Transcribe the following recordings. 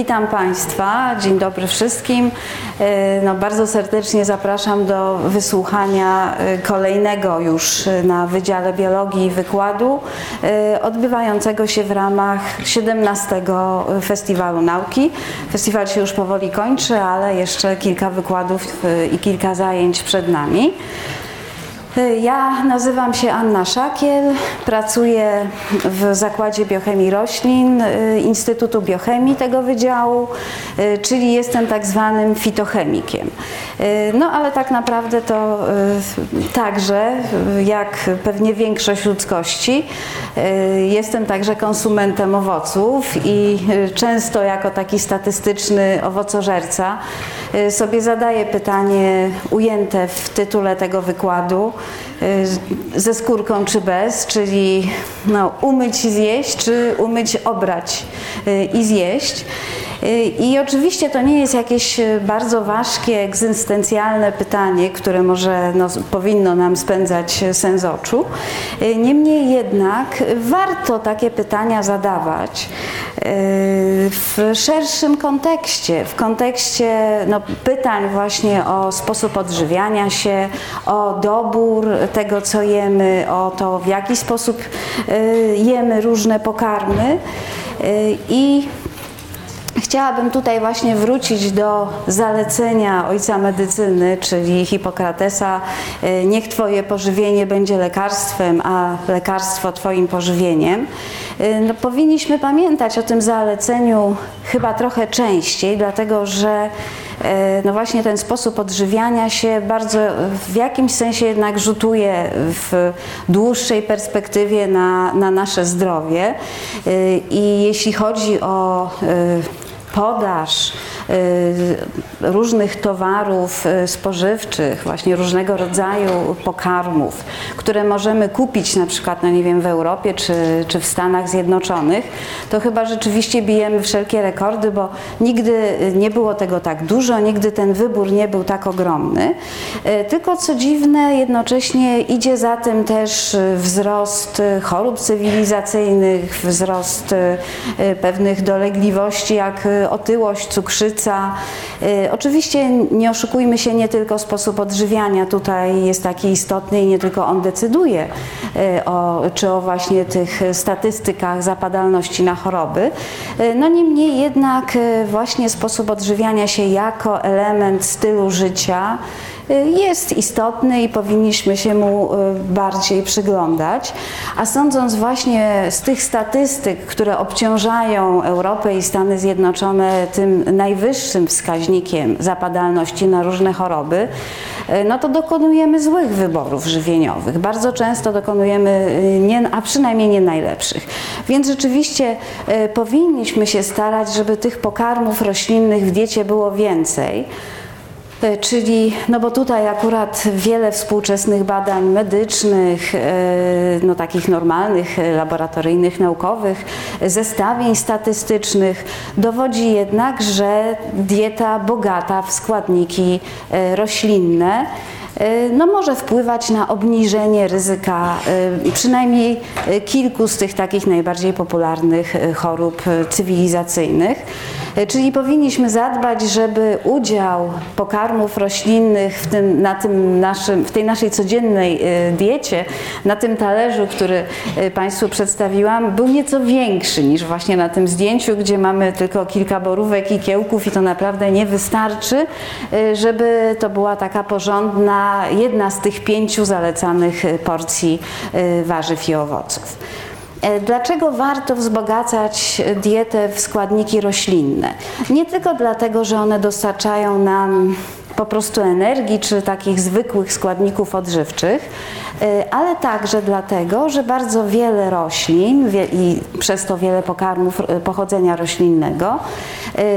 Witam Państwa, dzień dobry wszystkim. E, no, bardzo serdecznie zapraszam do wysłuchania e, kolejnego już na Wydziale Biologii wykładu e, odbywającego się w ramach 17 Festiwalu Nauki. Festiwal się już powoli kończy, ale jeszcze kilka wykładów i kilka zajęć przed nami. Ja nazywam się Anna Szakiel, pracuję w Zakładzie Biochemii Roślin y, Instytutu Biochemii tego wydziału, y, czyli jestem tak zwanym fitochemikiem. Y, no ale tak naprawdę to także, jak pewnie większość ludzkości, jestem także konsumentem owoców i często jako taki statystyczny owocożerca sobie zadaję pytanie ujęte w tytule tego wykładu, Y, ze skórką czy bez, czyli no, umyć i zjeść, czy umyć, obrać y, i zjeść. Y, I oczywiście to nie jest jakieś bardzo ważkie, egzystencjalne pytanie, które może no, powinno nam spędzać sens oczu. Niemniej jednak warto takie pytania zadawać w szerszym kontekście, w kontekście no, pytań właśnie o sposób odżywiania się, o dobór tego, co jemy, o to, w jaki sposób y, jemy różne pokarmy y, i Chciałabym tutaj właśnie wrócić do zalecenia ojca medycyny, czyli Hipokratesa: y, Niech Twoje pożywienie będzie lekarstwem, a lekarstwo Twoim pożywieniem. No, powinniśmy pamiętać o tym zaleceniu chyba trochę częściej, dlatego że E, no właśnie ten sposób odżywiania się bardzo w jakimś sensie jednak rzutuje w dłuższej perspektywie na, na nasze zdrowie. E, I jeśli chodzi o podaż y, różnych towarów y, spożywczych, właśnie różnego rodzaju pokarmów, które możemy kupić na przykład, no nie wiem, w Europie czy, czy w Stanach Zjednoczonych, to chyba rzeczywiście bijemy wszelkie rekordy, bo nigdy nie było tego tak dużo, nigdy ten wybór nie był tak ogromny. Y, tylko co dziwne, jednocześnie idzie za tym też wzrost chorób cywilizacyjnych, wzrost pewnych dolegliwości, jak otyłość, cukrzyca. Y, oczywiście nie oszukujmy się, nie tylko sposób odżywiania tutaj jest taki istotny i nie tylko on decyduje y, o, czy o właśnie tych statystykach zapadalności na choroby. Y, no niemniej jednak właśnie sposób odżywiania się jako element stylu życia jest istotny i powinniśmy się mu e, bardziej przyglądać. A sądząc właśnie z tych statystyk, które obciążają Europę i Stany Zjednoczone tym najwyższym wskaźnikiem zapadalności na różne choroby, e, no to dokonujemy złych wyborów żywieniowych. Bardzo często dokonujemy, nie, a przynajmniej nie najlepszych. Więc rzeczywiście powinniśmy się starać, żeby tych pokarmów roślinnych w diecie było więcej. E, czyli, no bo tutaj akurat wiele współczesnych badań medycznych, e, no takich normalnych, e, laboratoryjnych, naukowych, zestawień statystycznych dowodzi jednak, że dieta bogata w składniki roślinne no może wpływać na obniżenie ryzyka przynajmniej kilku z tych takich najbardziej popularnych chorób cywilizacyjnych. E, czyli powinniśmy zadbać, żeby udział pokarmów roślinnych w, tym, na tym naszym, w tej naszej codziennej e, diecie, na tym talerzu, który e, Państwu przedstawiłam, był nieco większy niż właśnie na tym zdjęciu, gdzie mamy tylko kilka borówek i kiełków i to naprawdę nie wystarczy, żeby to była taka porządna, jedna z tych pięciu zalecanych porcji warzyw i owoców. E, dlaczego warto wzbogacać dietę w składniki roślinne? Nie tylko dlatego, że one dostarczają nam po prostu energii czy takich zwykłych składników odżywczych, e, ale także dlatego, że bardzo wiele roślin i przez to wiele pokarmów e, pochodzenia roślinnego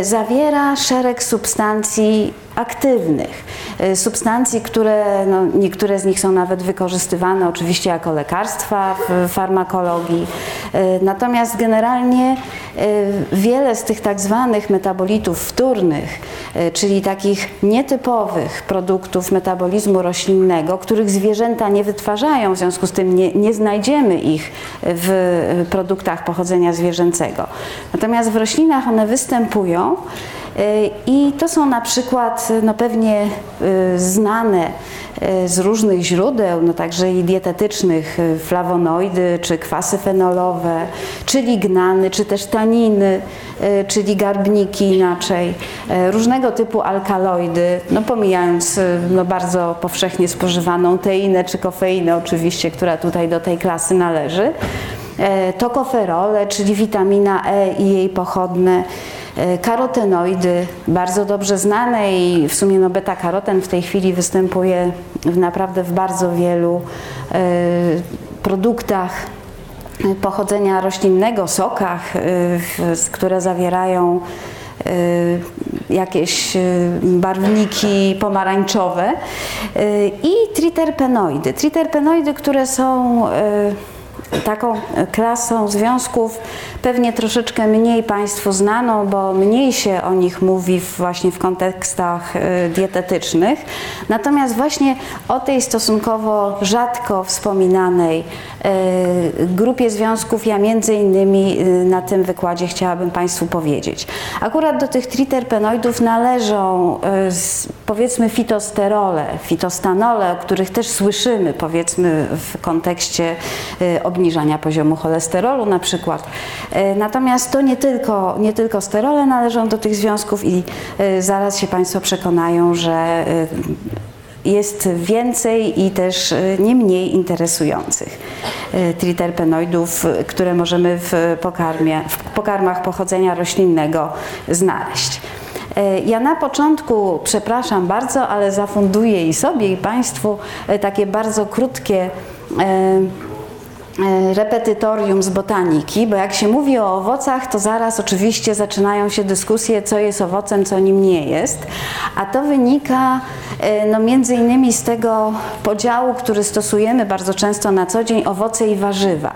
zawiera szereg substancji aktywnych. Y, substancji, które no, niektóre z nich są nawet wykorzystywane oczywiście jako lekarstwa w farmakologii. Y, natomiast generalnie wiele z tych tak zwanych metabolitów wtórnych, czyli takich nietypowych produktów metabolizmu roślinnego, których zwierzęta nie wytwarzają, w związku z tym nie, nie znajdziemy ich w produktach pochodzenia zwierzęcego. Natomiast w roślinach one występują i to są na przykład no pewnie znane E, z różnych źródeł, no także i dietetycznych, flawonoidy, czy kwasy fenolowe, czy lignany, czy też taniny, czyli garbniki inaczej, różnego typu alkaloidy, no pomijając no bardzo powszechnie spożywaną teinę czy kofeinę oczywiście, która tutaj do tej klasy należy, tokoferole, czyli witamina E i jej pochodne, karotenoidy, bardzo dobrze znane i w sumie no beta-karoten w tej chwili występuje w naprawdę w bardzo wielu e, produktach pochodzenia roślinnego, sokach, e, które zawierają jakieś barwniki pomarańczowe i triterpenoidy. Triterpenoidy, które są taką klasą związków pewnie troszeczkę mniej Państwu znaną, bo mniej się o nich mówi właśnie w kontekstach y, dietetycznych. Natomiast właśnie o tej stosunkowo rzadko wspominanej y, grupie związków ja między innymi y, na tym wykładzie chciałabym Państwu powiedzieć. Akurat do tych triterpenoidów należą powiedzmy fitosterole, fitostanole, o których też słyszymy powiedzmy w kontekście obniżania poziomu cholesterolu na przykład. E, natomiast to nie tylko, nie tylko sterole należą do tych związków i e, zaraz się Państwo przekonają, że jest więcej i też nie mniej interesujących triterpenoidów, które możemy w, pokarmie, w pokarmach pochodzenia roślinnego znaleźć. Ja na początku, przepraszam bardzo, ale zafunduję i sobie, i Państwu takie bardzo krótkie E, repetytorium z botaniki, bo jak się mówi o owocach, to zaraz oczywiście zaczynają się dyskusje, co jest owocem, co nim nie jest, a to wynika e, no, między innymi z tego podziału, który stosujemy bardzo często na co dzień, owoce i warzywa.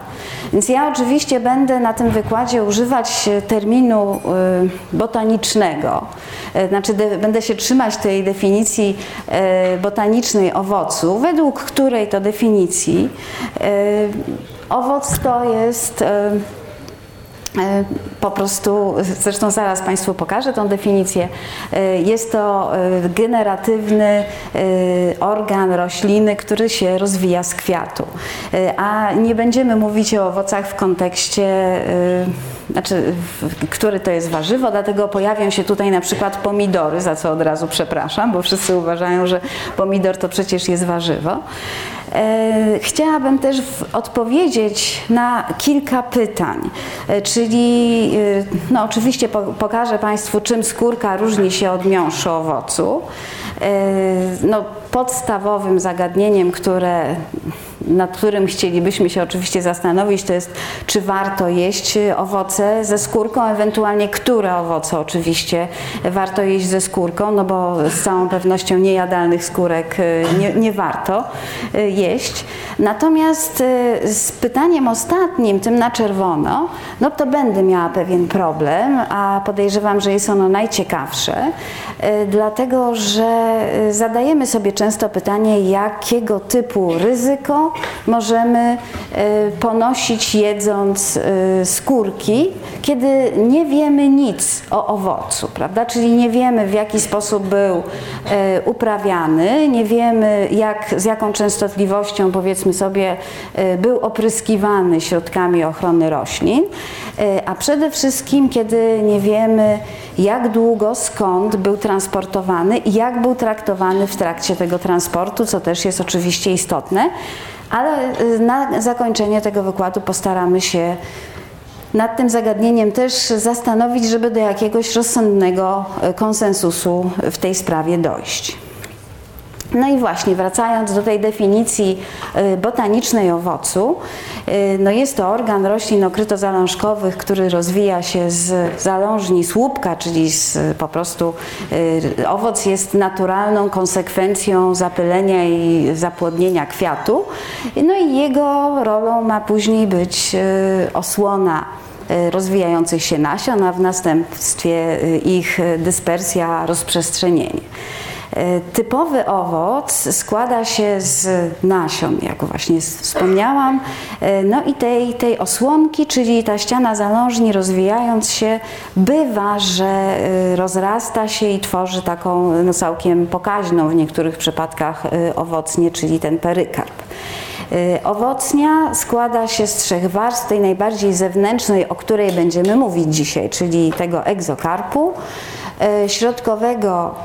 Więc ja oczywiście będę na tym wykładzie używać terminu e, botanicznego, znaczy będę się trzymać tej definicji botanicznej owocu, według której to definicji Owoc to jest e, e, po prostu, zresztą zaraz Państwu pokażę tą definicję, e, jest to generatywny organ rośliny, który się rozwija z kwiatu. A nie będziemy mówić o owocach w kontekście znaczy, który to jest warzywo, dlatego pojawią się tutaj na przykład pomidory, za co od razu przepraszam, bo wszyscy uważają, że pomidor to przecież jest warzywo. E, chciałabym też odpowiedzieć na kilka pytań, e, czyli e, no oczywiście pokażę Państwu, czym skórka różni się od miąższu owocu. No, podstawowym zagadnieniem, które nad którym chcielibyśmy się oczywiście zastanowić, to jest, czy warto jeść owoce ze skórką, ewentualnie które owoce oczywiście warto jeść ze skórką, no bo z całą pewnością niejadalnych skórek y, nie, nie warto y, jeść. Natomiast y, z pytaniem ostatnim, tym na czerwono, no to będę miała pewien problem, a podejrzewam, że jest ono najciekawsze, dlatego że zadajemy sobie często pytanie, jakiego typu ryzyko możemy e, ponosić jedząc e, skórki, kiedy nie wiemy nic o owocu, prawda? Czyli nie wiemy w jaki sposób był e, uprawiany, nie wiemy jak, z jaką częstotliwością powiedzmy sobie był opryskiwany środkami ochrony roślin, a przede wszystkim kiedy nie wiemy jak długo, skąd był transportowany i jak był traktowany w trakcie tego transportu, co też jest oczywiście istotne. Ale y, na zakończenie tego wykładu postaramy się nad tym zagadnieniem też zastanowić, żeby do jakiegoś rozsądnego y, konsensusu w tej sprawie dojść. No i właśnie, wracając do tej definicji y, botanicznej owocu, y, no jest to organ roślin okrytozalążkowych, który rozwija się z zalążni słupka, czyli z, po prostu y, owoc jest naturalną konsekwencją zapylenia i zapłodnienia kwiatu. No i jego rolą ma później być osłona rozwijających się nasion, a w następstwie ich dyspersja, rozprzestrzenienie. Typowy owoc składa się z nasion, jak właśnie wspomniałam, no i tej, tej osłonki, czyli ta ściana zalążni rozwijając się, bywa, że rozrasta się i tworzy taką no, całkiem pokaźną w niektórych przypadkach owocnie, czyli ten perykarp. Owocnia składa się z trzech warstw, tej najbardziej zewnętrznej, o której będziemy mówić dzisiaj, czyli tego egzokarpu, środkowego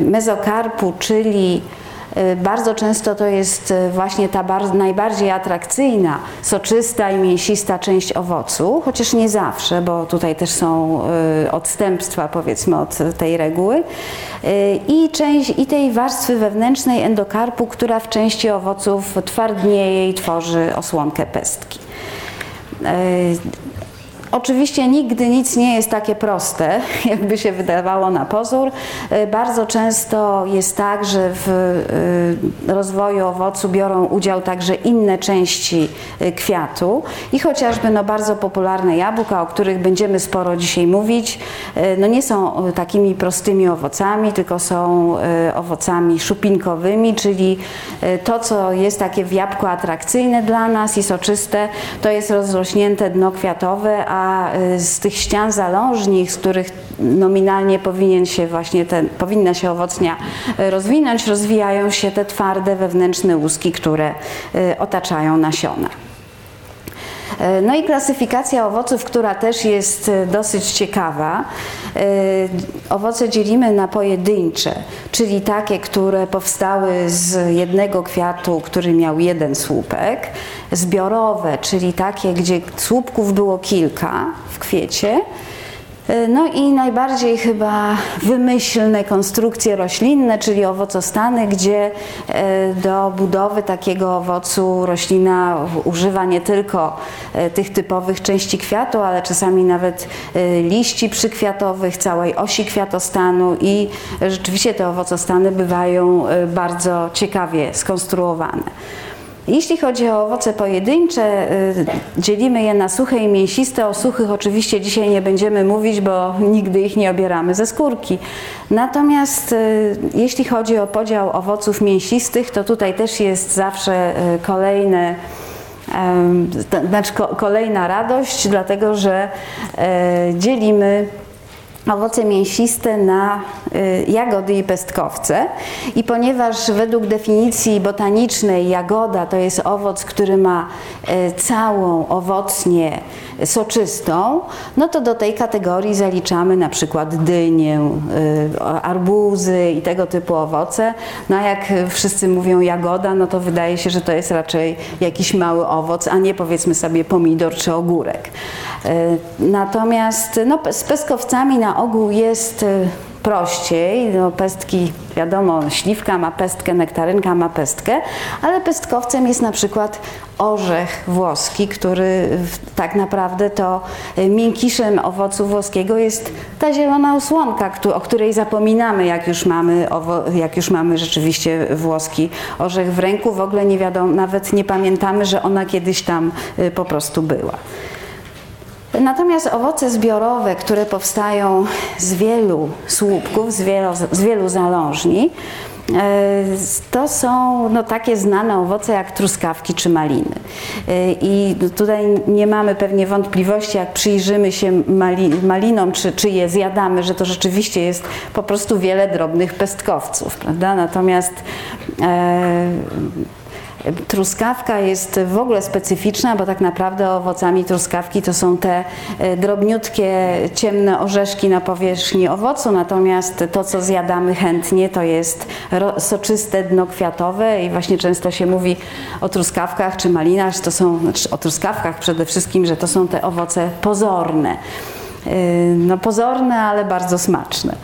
mezokarpu, czyli bardzo często to jest właśnie ta najbardziej atrakcyjna, soczysta i mięsista część owocu, chociaż nie zawsze, bo tutaj też są odstępstwa powiedzmy od tej reguły. I, część, i tej warstwy wewnętrznej endokarpu, która w części owoców twardnieje i tworzy osłonkę pestki. Oczywiście nigdy nic nie jest takie proste, jakby się wydawało na pozór. E, bardzo często jest tak, że w e, rozwoju owocu biorą udział także inne części e, kwiatu i chociażby no, bardzo popularne jabłka, o których będziemy sporo dzisiaj mówić, no nie są takimi prostymi owocami, tylko są owocami szupinkowymi, czyli to, co jest takie w jabłku atrakcyjne dla nas i soczyste, to jest rozrośnięte dno kwiatowe, a y, z tych ścian zalążnych, z których nominalnie powinien się właśnie ten, powinna się owocnia y, rozwinąć, rozwijają się te twarde wewnętrzne łuski, które y, otaczają nasiona. No i klasyfikacja owoców, która też jest dosyć ciekawa. Owoce dzielimy na pojedyncze, czyli takie, które powstały z jednego kwiatu, który miał jeden słupek, zbiorowe, czyli takie, gdzie słupków było kilka w kwiecie, E, no i najbardziej chyba wymyślne konstrukcje roślinne, czyli owocostany, gdzie e, do budowy takiego owocu roślina używa nie tylko e, tych typowych części kwiatu, ale czasami nawet liści przykwiatowych, całej osi kwiatostanu i rzeczywiście te owocostany bywają bardzo ciekawie skonstruowane. Jeśli chodzi o owoce pojedyncze, y, dzielimy je na suche i mięsiste. O suchych oczywiście dzisiaj nie będziemy mówić, bo nigdy ich nie obieramy ze skórki. Natomiast y, jeśli chodzi o podział owoców mięsistych, to tutaj też jest zawsze y, kolejne znaczy kolejna radość, dlatego że dzielimy owoce mięsiste na y, jagody i pestkowce. I ponieważ według definicji botanicznej jagoda to jest owoc, który ma y, całą owocnie soczystą, no to do tej kategorii zaliczamy na przykład dynię, y, arbuzy i tego typu owoce. No a jak wszyscy mówią jagoda, no to wydaje się, że to jest raczej jakiś mały owoc, a nie powiedzmy sobie pomidor czy ogórek. Natomiast no, z pestkowcami na ogół jest y, prościej. No, pestki, wiadomo, śliwka ma pestkę, nektarynka ma pestkę, ale pestkowcem jest na przykład orzech włoski, który tak naprawdę to y, miękiszem owocu włoskiego jest ta zielona osłonka, o której zapominamy, jak już mamy, jak już mamy rzeczywiście włoski orzech w ręku. W ogóle nie wiadomo, nawet nie pamiętamy, że ona kiedyś tam y, po prostu była. Natomiast owoce zbiorowe, które powstają z wielu słupków, z wielu, z wielu zalążni, e, to są no, takie znane owoce jak truskawki czy maliny. E, I tutaj nie mamy pewnie wątpliwości, jak przyjrzymy się mali, malinom, czy, czy je zjadamy, że to rzeczywiście jest po prostu wiele drobnych pestkowców, prawda? Natomiast e, Truskawka jest w ogóle specyficzna, bo tak naprawdę owocami truskawki to są te e, drobniutkie, ciemne orzeszki na powierzchni owocu, natomiast to, co zjadamy chętnie, to jest soczyste dno kwiatowe i właśnie często się mówi o truskawkach czy malinach, to są, znaczy o truskawkach przede wszystkim, że to są te owoce pozorne. E, no pozorne, ale bardzo smaczne.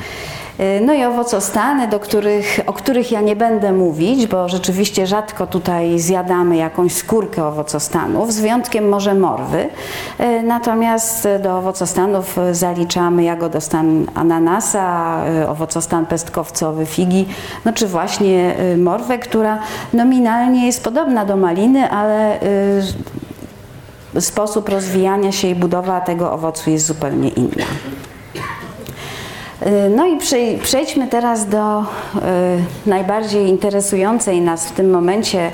Y, no i owocostany, do których, o których ja nie będę mówić, bo rzeczywiście rzadko tutaj zjadamy jakąś skórkę owocostanów, z wyjątkiem może morwy. Y, natomiast do owocostanów zaliczamy jagodostan ananasa, owocostan pestkowcowy figi, no czy właśnie morwę, która nominalnie jest podobna do maliny, ale sposób rozwijania się i budowa tego owocu jest zupełnie inna. No i przejdźmy teraz do najbardziej interesującej nas w tym momencie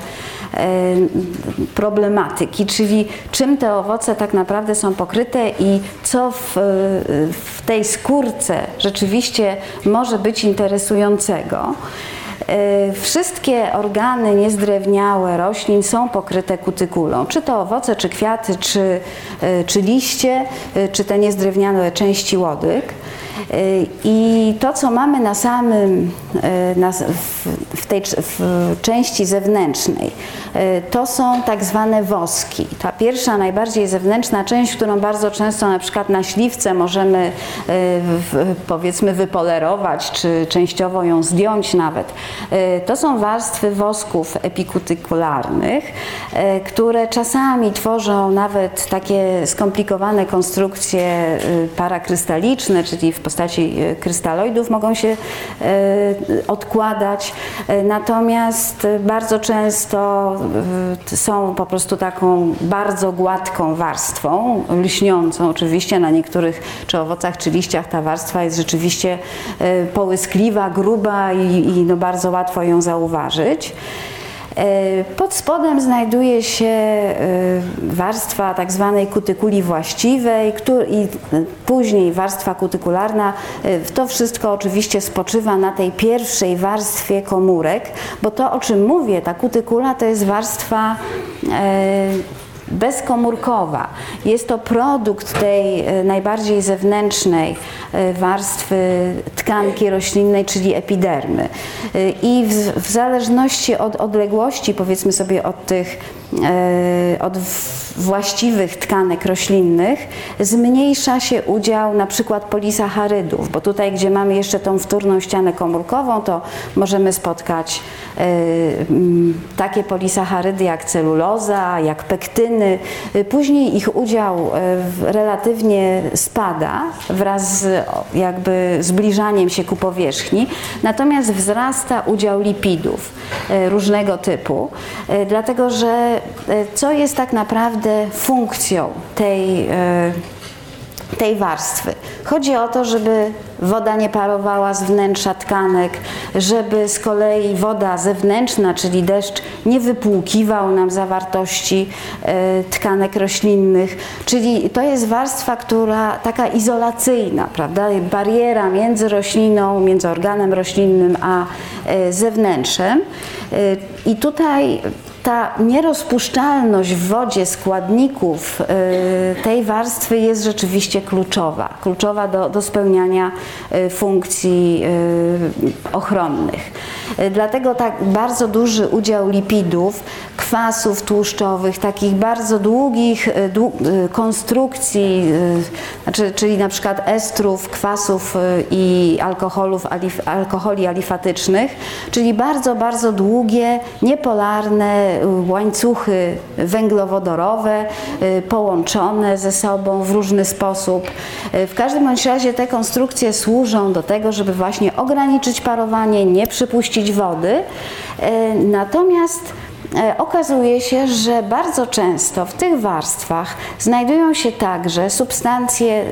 problematyki, czyli czym te owoce tak naprawdę są pokryte i co w, w tej skórce rzeczywiście może być interesującego. Wszystkie organy niezdrewniałe roślin są pokryte kutykulą, czy to owoce, czy kwiaty, czy, czy liście, czy te niezdrewniałe części łodyg. I to, co mamy na samym, e, na, w, tej w części zewnętrznej, e, to są tak zwane woski. Ta pierwsza, najbardziej zewnętrzna część, którą bardzo często na przykład na śliwce możemy e, powiedzmy wypolerować, czy częściowo ją zdjąć nawet, to są warstwy wosków epikutykularnych, które czasami tworzą nawet takie skomplikowane konstrukcje parakrystaliczne, czyli w postaci e, krystaloidów mogą się e, odkładać, e, natomiast bardzo często są po prostu taką bardzo gładką warstwą, lśniącą oczywiście na niektórych czy owocach, czy liściach ta warstwa jest rzeczywiście połyskliwa, gruba i, i no bardzo łatwo ją zauważyć. E, pod spodem znajduje się e, warstwa tak zwanej kutykuli właściwej i później warstwa kutykularna. E, to wszystko oczywiście spoczywa na tej pierwszej warstwie komórek, bo to o czym mówię, ta kutykula to jest warstwa bezkomórkowa. Jest to produkt tej e, najbardziej zewnętrznej e, warstwy tkanki roślinnej, czyli epidermy. E, I w, w zależności od odległości, powiedzmy sobie od tych od właściwych tkanek roślinnych zmniejsza się udział na przykład polisacharydów, bo tutaj, gdzie mamy jeszcze tą wtórną ścianę komórkową, to możemy spotkać e, takie polisacharydy jak celuloza, jak pektyny. Później ich udział e, relatywnie spada wraz z jakby zbliżaniem się ku powierzchni, natomiast wzrasta udział lipidów e, różnego typu, dlatego że co jest tak naprawdę funkcją tej, e, tej warstwy. Chodzi o to, żeby woda nie parowała z wnętrza tkanek, żeby z kolei woda zewnętrzna, czyli deszcz, nie wypłukiwał nam zawartości e, tkanek roślinnych. Czyli to jest warstwa, która taka izolacyjna, prawda? Bariera między rośliną, między organem roślinnym a e, zewnętrzem. I tutaj ta nierozpuszczalność w wodzie składników tej warstwy jest rzeczywiście kluczowa, kluczowa do, do spełniania funkcji y, ochronnych. Dlatego tak bardzo duży udział lipidów, kwasów tłuszczowych, takich bardzo długich konstrukcji, znaczy, czyli na przykład estrów, kwasów i alkoholów, alkoholi alifatycznych, czyli bardzo, bardzo długie, niepolarne łańcuchy węglowodorowe y, połączone ze sobą w różny sposób. Y, w każdym bądź razie te konstrukcje służą do tego, żeby właśnie ograniczyć parowanie, nie przypuścić wody. Y, natomiast okazuje się, że bardzo często w tych warstwach znajdują się także substancje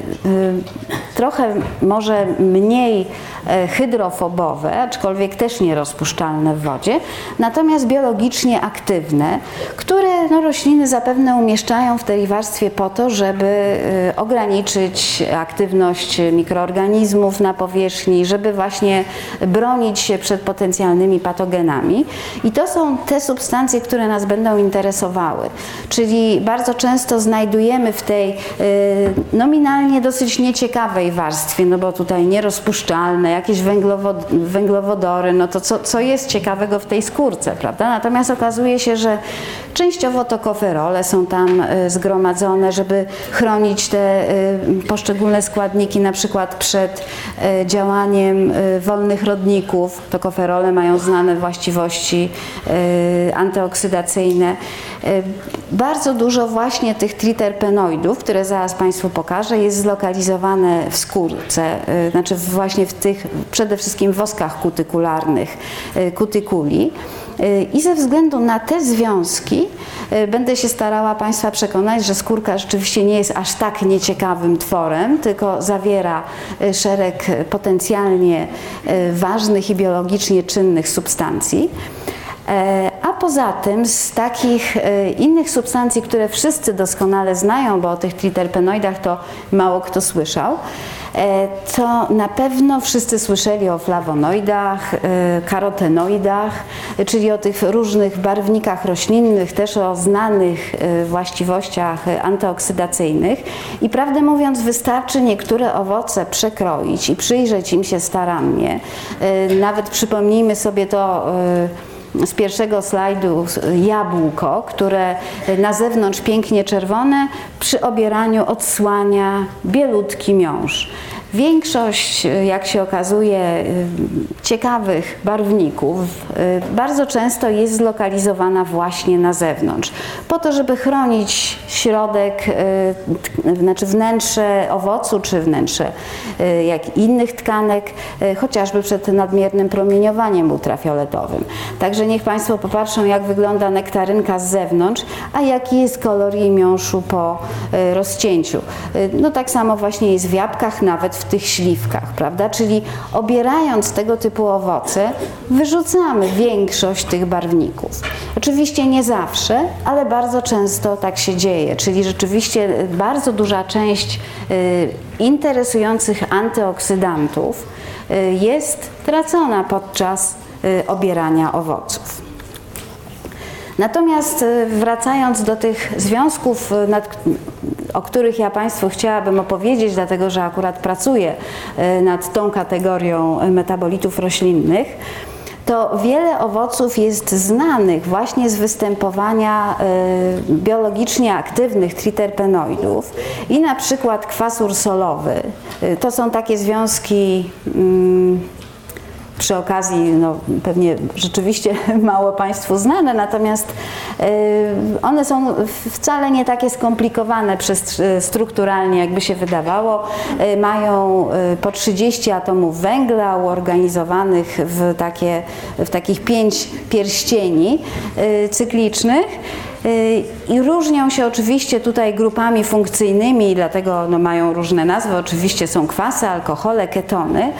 trochę może mniej E, hydrofobowe, aczkolwiek też nierozpuszczalne w wodzie, natomiast biologicznie aktywne, które no, rośliny zapewne umieszczają w tej warstwie po to, żeby e, ograniczyć aktywność mikroorganizmów na powierzchni, żeby właśnie bronić się przed potencjalnymi patogenami. I to są te substancje, które nas będą interesowały. Czyli bardzo często znajdujemy w tej e, nominalnie dosyć nieciekawej warstwie, no bo tutaj nierozpuszczalne, jakieś węglowod węglowodory, no to co, co jest ciekawego w tej skórce, prawda? Natomiast okazuje się, że częściowo to koferole są tam y, zgromadzone, żeby chronić te y, poszczególne składniki, na przykład przed y, działaniem wolnych rodników. To koferole mają znane właściwości antyoksydacyjne. Bardzo dużo właśnie tych triterpenoidów, które zaraz Państwu pokażę, jest zlokalizowane w skórce, znaczy właśnie w tych przede wszystkim woskach kutykularnych, kutykuli. I ze względu na te związki będę się starała Państwa przekonać, że skórka rzeczywiście nie jest aż tak nieciekawym tworem, tylko zawiera szereg potencjalnie ważnych i biologicznie czynnych substancji. E, a poza tym z takich e, innych substancji, które wszyscy doskonale znają, bo o tych triterpenoidach to mało kto słyszał, e, to na pewno wszyscy słyszeli o flawonoidach, karotenoidach, czyli o tych różnych barwnikach roślinnych, też o znanych właściwościach antyoksydacyjnych. I prawdę mówiąc, wystarczy niektóre owoce przekroić i przyjrzeć im się starannie. Nawet przypomnijmy sobie to z pierwszego slajdu jabłko, które na zewnątrz pięknie czerwone, przy obieraniu odsłania bielutki miąższ. Większość, jak się okazuje, ciekawych barwników bardzo często jest zlokalizowana właśnie na zewnątrz, po to, żeby chronić środek, znaczy wnętrze owocu czy wnętrze jak innych tkanek, chociażby przed nadmiernym promieniowaniem ultrafioletowym. Także niech Państwo popatrzą, jak wygląda nektarynka z zewnątrz, a jaki jest kolor jej miąższu po rozcięciu. No tak samo właśnie jest w jabłkach, nawet w tych śliwkach, prawda? Czyli obierając tego typu owoce, wyrzucamy większość tych barwników. Oczywiście nie zawsze, ale bardzo często tak się dzieje, czyli rzeczywiście bardzo duża część y, interesujących antyoksydantów y, jest tracona podczas y, obierania owoców. Natomiast wracając do tych związków, nad, o których ja Państwu chciałabym opowiedzieć, dlatego że akurat pracuję e, nad tą kategorią metabolitów roślinnych, to wiele owoców jest znanych właśnie z występowania y, biologicznie aktywnych triterpenoidów i na przykład kwas ursolowy. Y, to są takie związki y, przy okazji no, pewnie rzeczywiście mało Państwu znane, natomiast y, one są wcale nie takie skomplikowane przez, y, strukturalnie, jakby się wydawało. Y, mają po 30 atomów węgla uorganizowanych w, takie, w takich pięć pierścieni cyklicznych. Y, I różnią się oczywiście tutaj grupami funkcyjnymi, dlatego no, mają różne nazwy. Oczywiście są kwasy, alkohole, ketony.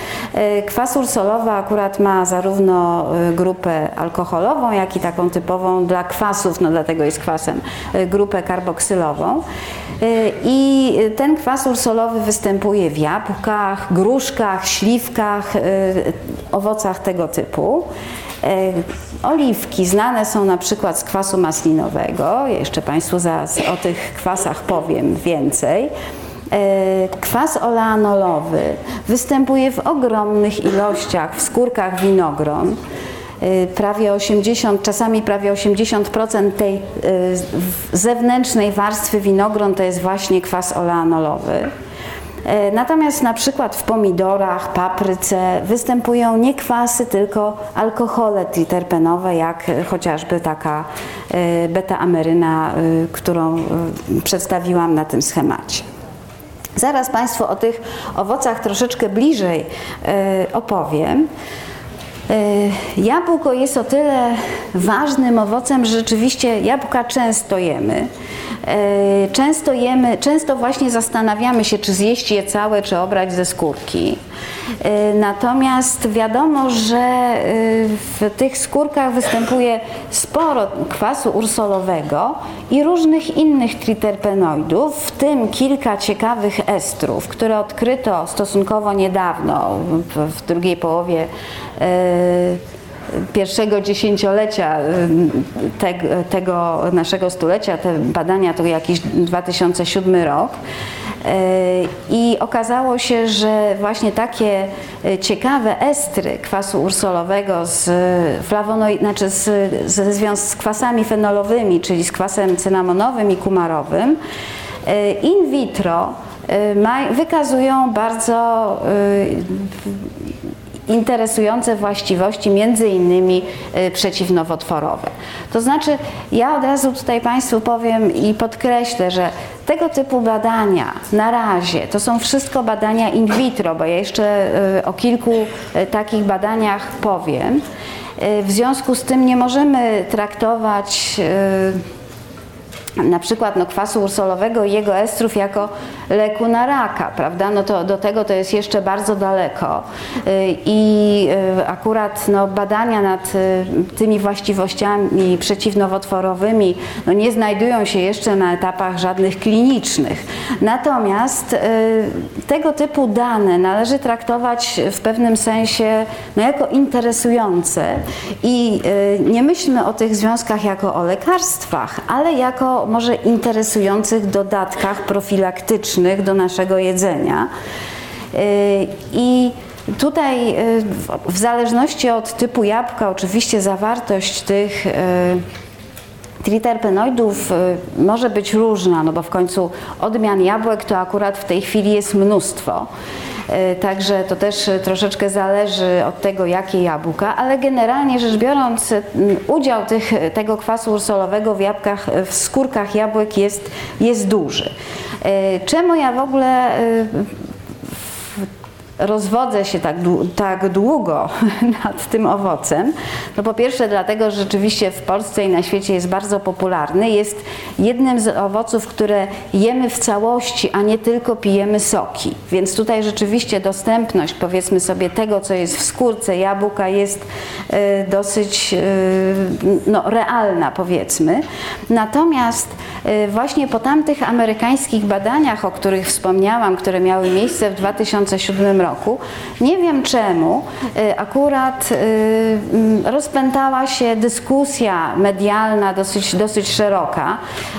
Y, kwas ursolowy akurat ma zarówno y, grupę alkoholową, jak i taką typową dla kwasów, no dlatego jest kwasem, grupę karboksylową. I ten kwas ursolowy występuje w jabłkach, gruszkach, śliwkach, owocach tego typu. E, oliwki znane są na przykład z kwasu maslinowego, jeszcze Państwu zaraz o tych kwasach powiem więcej. E, kwas oleanolowy występuje w ogromnych ilościach w skórkach winogron. E, prawie 80, czasami prawie 80% tej zewnętrznej warstwy winogron to jest właśnie kwas oleanolowy. E, natomiast na przykład w pomidorach, papryce występują nie kwasy, tylko alkohole triterpenowe, jak chociażby taka e, beta-ameryna, e, którą przedstawiłam na tym schemacie. Zaraz Państwu o tych owocach troszeczkę bliżej opowiem. Jabłko jest o tyle ważnym owocem, że rzeczywiście jabłka często jemy. E, często jemy, często właśnie zastanawiamy się, czy zjeść je całe, czy obrać ze skórki. E, natomiast wiadomo, że e, w tych skórkach występuje sporo kwasu ursolowego i różnych innych triterpenoidów, w tym kilka ciekawych estrów, które odkryto stosunkowo niedawno, w, drugiej połowie pierwszego dziesięciolecia te, tego naszego stulecia, te badania to jakiś 2007 rok. E, I okazało się, że właśnie takie e, ciekawe estry kwasu ursolowego z flawonoid, znaczy z, ze związku z kwasami fenolowymi, czyli z kwasem cynamonowym i kumarowym, e, in vitro wykazują bardzo interesujące właściwości, między innymi y, przeciwnowotworowe. To znaczy, ja od razu tutaj Państwu powiem i podkreślę, że tego typu badania na razie to są wszystko badania in vitro, bo ja jeszcze y, o kilku y, takich badaniach powiem. W związku z tym nie możemy traktować na przykład no, kwasu ursolowego i jego estrów jako leku na raka, prawda? No to do tego to jest jeszcze bardzo daleko y, i y, akurat no, badania nad y, tymi właściwościami przeciwnowotworowymi no, nie znajdują się jeszcze na etapach żadnych klinicznych. Natomiast tego typu dane należy traktować w pewnym sensie no, jako interesujące i nie myślmy o tych związkach jako o lekarstwach, ale jako może interesujących dodatkach profilaktycznych do naszego jedzenia. Y, I tutaj y, w zależności od typu jabłka, oczywiście zawartość tych y, triterpenoidów może być różna, no bo w końcu odmian jabłek to akurat w tej chwili jest mnóstwo. E, także to też troszeczkę zależy od tego, jakie jabłka, ale generalnie rzecz biorąc, udział tych, tego kwasu ursolowego w jabłkach, w skórkach jabłek jest, jest duży. Czemu ja w ogóle rozwodzę się tak, tak długo nad tym owocem? No po pierwsze dlatego, że rzeczywiście w Polsce i na świecie jest bardzo popularny. Jest jednym z owoców, które jemy w całości, a nie tylko pijemy soki. Więc tutaj rzeczywiście dostępność powiedzmy sobie tego, co jest w skórce jabłka jest y, dosyć y, no, realna powiedzmy. Natomiast y, właśnie po tamtych amerykańskich badaniach, o których wspomniałam, które miały miejsce w 2007 roku, roku. Nie wiem czemu, y, akurat y, mm, rozpętała się dyskusja medialna dosyć, dosyć szeroka,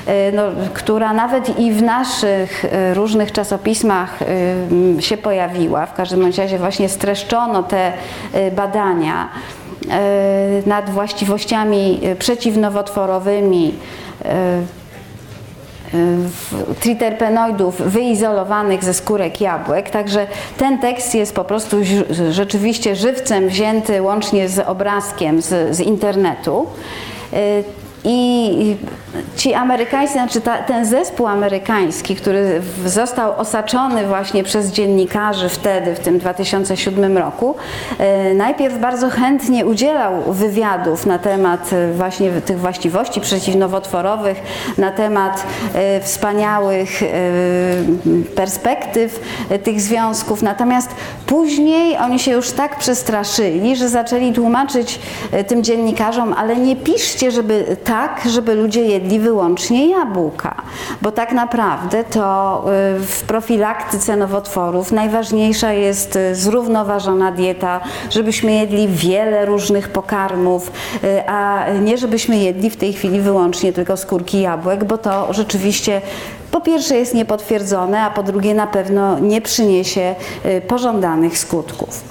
y, no, która nawet i w naszych różnych czasopismach mm, się pojawiła. W każdym razie właśnie streszczono te badania nad właściwościami przeciwnowotworowymi triterpenoidów wyizolowanych ze skórek jabłek, także ten tekst jest po prostu rzeczywiście żywcem wzięty łącznie z obrazkiem z, z internetu. I ci amerykańscy, znaczy ta, ten zespół amerykański, który został osaczony właśnie przez dziennikarzy wtedy, w tym 2007 roku, e, najpierw bardzo chętnie udzielał wywiadów na temat e, właśnie tych właściwości przeciwnowotworowych, na temat e, wspaniałych perspektyw tych związków. Natomiast później oni się już tak przestraszyli, że zaczęli tłumaczyć tym dziennikarzom, ale nie piszcie, żeby tak, żeby ludzie jedli wyłącznie jabłka, bo tak naprawdę to y, w profilaktyce nowotworów najważniejsza jest y, zrównoważona dieta, żebyśmy jedli wiele różnych pokarmów, y, a nie żebyśmy jedli w tej chwili wyłącznie tylko skórki jabłek, bo to rzeczywiście po pierwsze jest niepotwierdzone, a po drugie na pewno nie przyniesie pożądanych skutków.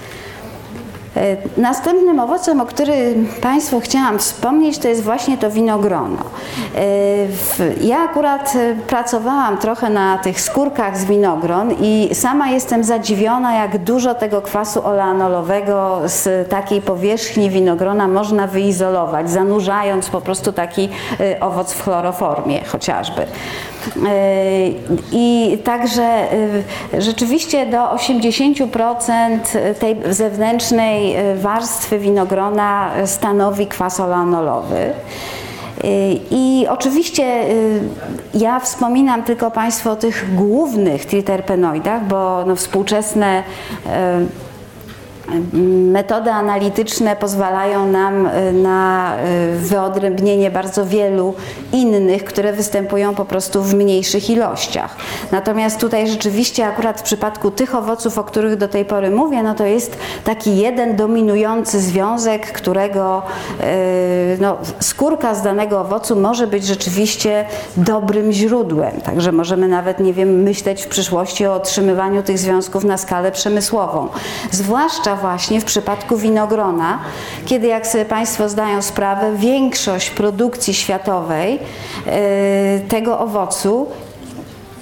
E, następnym owocem, o którym Państwu chciałam wspomnieć, to jest właśnie to winogrono. E, ja akurat e, pracowałam trochę na tych skórkach z winogron i sama jestem zadziwiona, jak dużo tego kwasu oleanolowego z takiej powierzchni winogrona można wyizolować, zanurzając po prostu taki owoc w chloroformie chociażby. I także rzeczywiście do 80% tej zewnętrznej warstwy winogrona stanowi kwas olanolowy. I oczywiście ja wspominam tylko Państwu o tych głównych triterpenoidach, bo no współczesne Metody analityczne pozwalają nam y, na y, wyodrębnienie bardzo wielu innych, które występują po prostu w mniejszych ilościach. Natomiast tutaj rzeczywiście akurat w przypadku tych owoców, o których do tej pory mówię, no to jest taki jeden dominujący związek, którego y, no, skórka z danego owocu może być rzeczywiście dobrym źródłem. Także możemy nawet, nie wiem, myśleć w przyszłości o otrzymywaniu tych związków na skalę przemysłową. Zwłaszcza właśnie w przypadku winogrona, kiedy jak sobie Państwo zdają sprawę, większość produkcji światowej e, tego owocu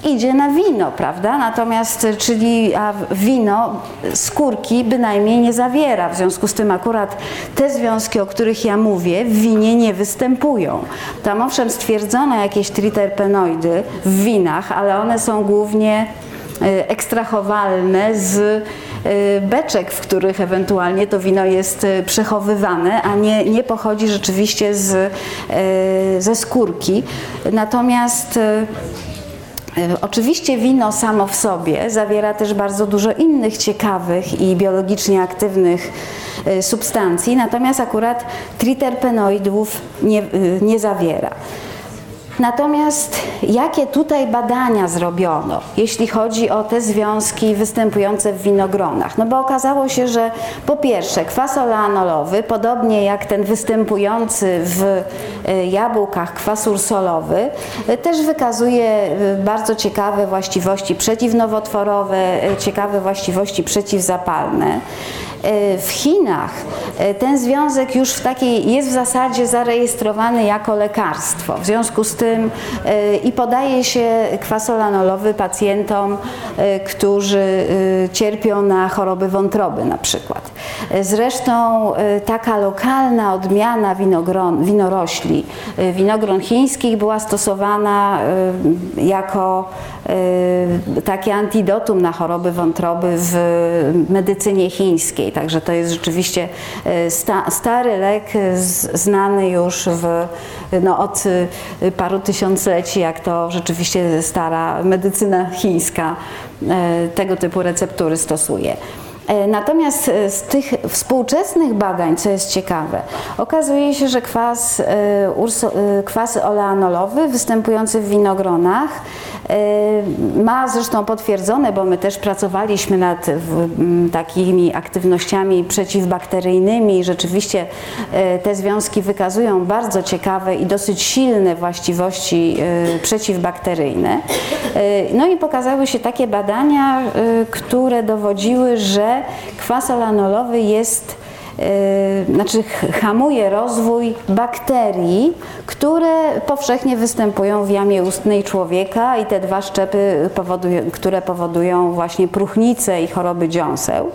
idzie na wino, prawda? Natomiast, czyli a wino skórki bynajmniej nie zawiera. W związku z tym akurat te związki, o których ja mówię, w winie nie występują. Tam owszem stwierdzono jakieś triterpenoidy w winach, ale one są głównie e, ekstrahowalne z beczek, w których ewentualnie to wino jest przechowywane, a nie, nie pochodzi rzeczywiście z, ze skórki. Natomiast Oczywiście wino samo w sobie zawiera też bardzo dużo innych ciekawych i biologicznie aktywnych substancji, natomiast akurat triterpenoidów nie, nie zawiera. Natomiast jakie tutaj badania zrobiono, jeśli chodzi o te związki występujące w winogronach? No bo okazało się, że po pierwsze kwas oleanolowy, podobnie jak ten występujący w e, jabłkach kwas ursolowy, e, też wykazuje e, bardzo ciekawe właściwości przeciwnowotworowe, ciekawe właściwości przeciwzapalne. W Chinach ten związek już w takiej jest w zasadzie zarejestrowany jako lekarstwo. W związku z tym e, i podaje się kwasolanolowy pacjentom, którzy cierpią na choroby wątroby na przykład. Zresztą taka lokalna odmiana winogron, winorośli, winogron chińskich była stosowana jako takie antidotum na choroby wątroby w medycynie chińskiej. Także to jest rzeczywiście e, sta, stary lek, znany już w, no, od e, paru tysiącleci, jak to rzeczywiście stara medycyna chińska e, tego typu receptury stosuje. Natomiast z tych współczesnych badań, co jest ciekawe, okazuje się, że kwas, kwas oleanolowy występujący w winogronach ma zresztą potwierdzone, bo my też pracowaliśmy nad takimi aktywnościami przeciwbakteryjnymi i rzeczywiście te związki wykazują bardzo ciekawe i dosyć silne właściwości przeciwbakteryjne. No i pokazały się takie badania, które dowodziły, że kwas olanolowy jest Yy, znaczy hamuje rozwój bakterii, które powszechnie występują w jamie ustnej człowieka i te dwa szczepy, powodują, które powodują właśnie próchnicę i choroby dziąseł.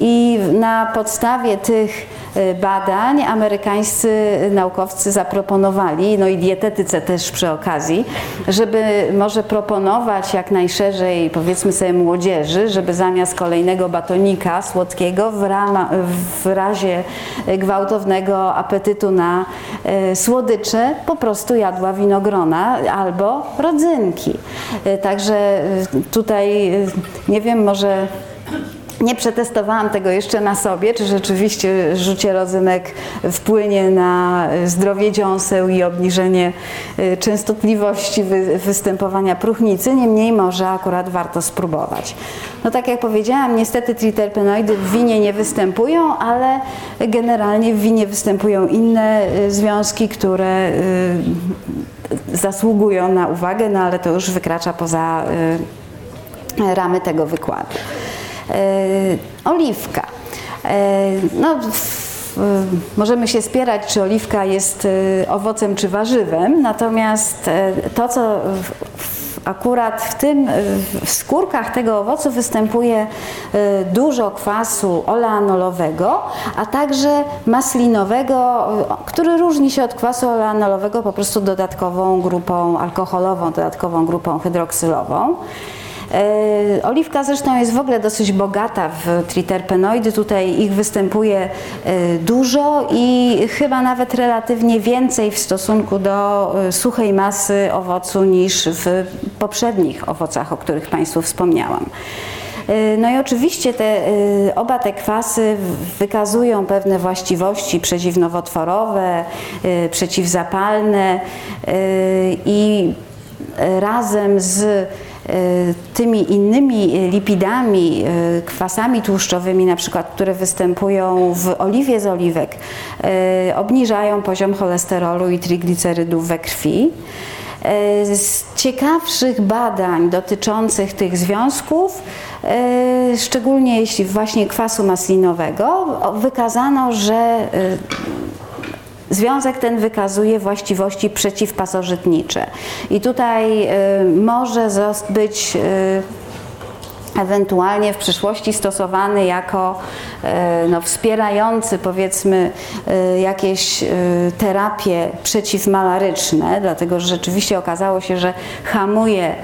I na podstawie tych y, badań amerykańscy naukowcy zaproponowali, no i dietetyce też przy okazji, żeby może proponować jak najszerzej, powiedzmy sobie młodzieży, żeby zamiast kolejnego batonika słodkiego w, rama, w razie gwałtownego apetytu na y, słodycze po prostu jadła winogrona albo rodzynki. Y, także tutaj nie wiem, może nie przetestowałam tego jeszcze na sobie, czy rzeczywiście rzucie rodzynek wpłynie na zdrowie dziąseł i obniżenie y, częstotliwości występowania próchnicy, niemniej może akurat warto spróbować. No tak jak powiedziałam, niestety triterpenoidy w winie nie występują, ale generalnie w winie występują inne y, związki, które zasługują na uwagę, no ale to już wykracza poza ramy tego wykładu. E, oliwka. E, no, możemy się spierać, czy oliwka jest e, owocem czy warzywem, natomiast to, co akurat w tym, w skórkach tego owocu występuje dużo kwasu oleanolowego, a także maslinowego, który różni się od kwasu oleanolowego po prostu dodatkową grupą alkoholową, dodatkową grupą hydroksylową. E, oliwka zresztą jest w ogóle dosyć bogata w triterpenoidy, tutaj ich występuje e, dużo i chyba nawet relatywnie więcej w stosunku do e, suchej masy owocu niż w poprzednich owocach, o których Państwu wspomniałam. No i oczywiście te, oba te kwasy wykazują pewne właściwości przeciwnowotworowe, przeciwzapalne i razem z tymi innymi lipidami, e, kwasami tłuszczowymi, na przykład, które występują w oliwie z oliwek, e, obniżają poziom cholesterolu i triglicerydów we krwi. Z ciekawszych badań dotyczących tych związków, szczególnie jeśli właśnie kwasu maslinowego, wykazano, że Związek ten wykazuje właściwości przeciwpasożytnicze. I tutaj y, może być y, ewentualnie w przyszłości stosowany jako e, no, wspierający powiedzmy e, jakieś e, terapie przeciwmalaryczne, dlatego że rzeczywiście okazało się, że hamuje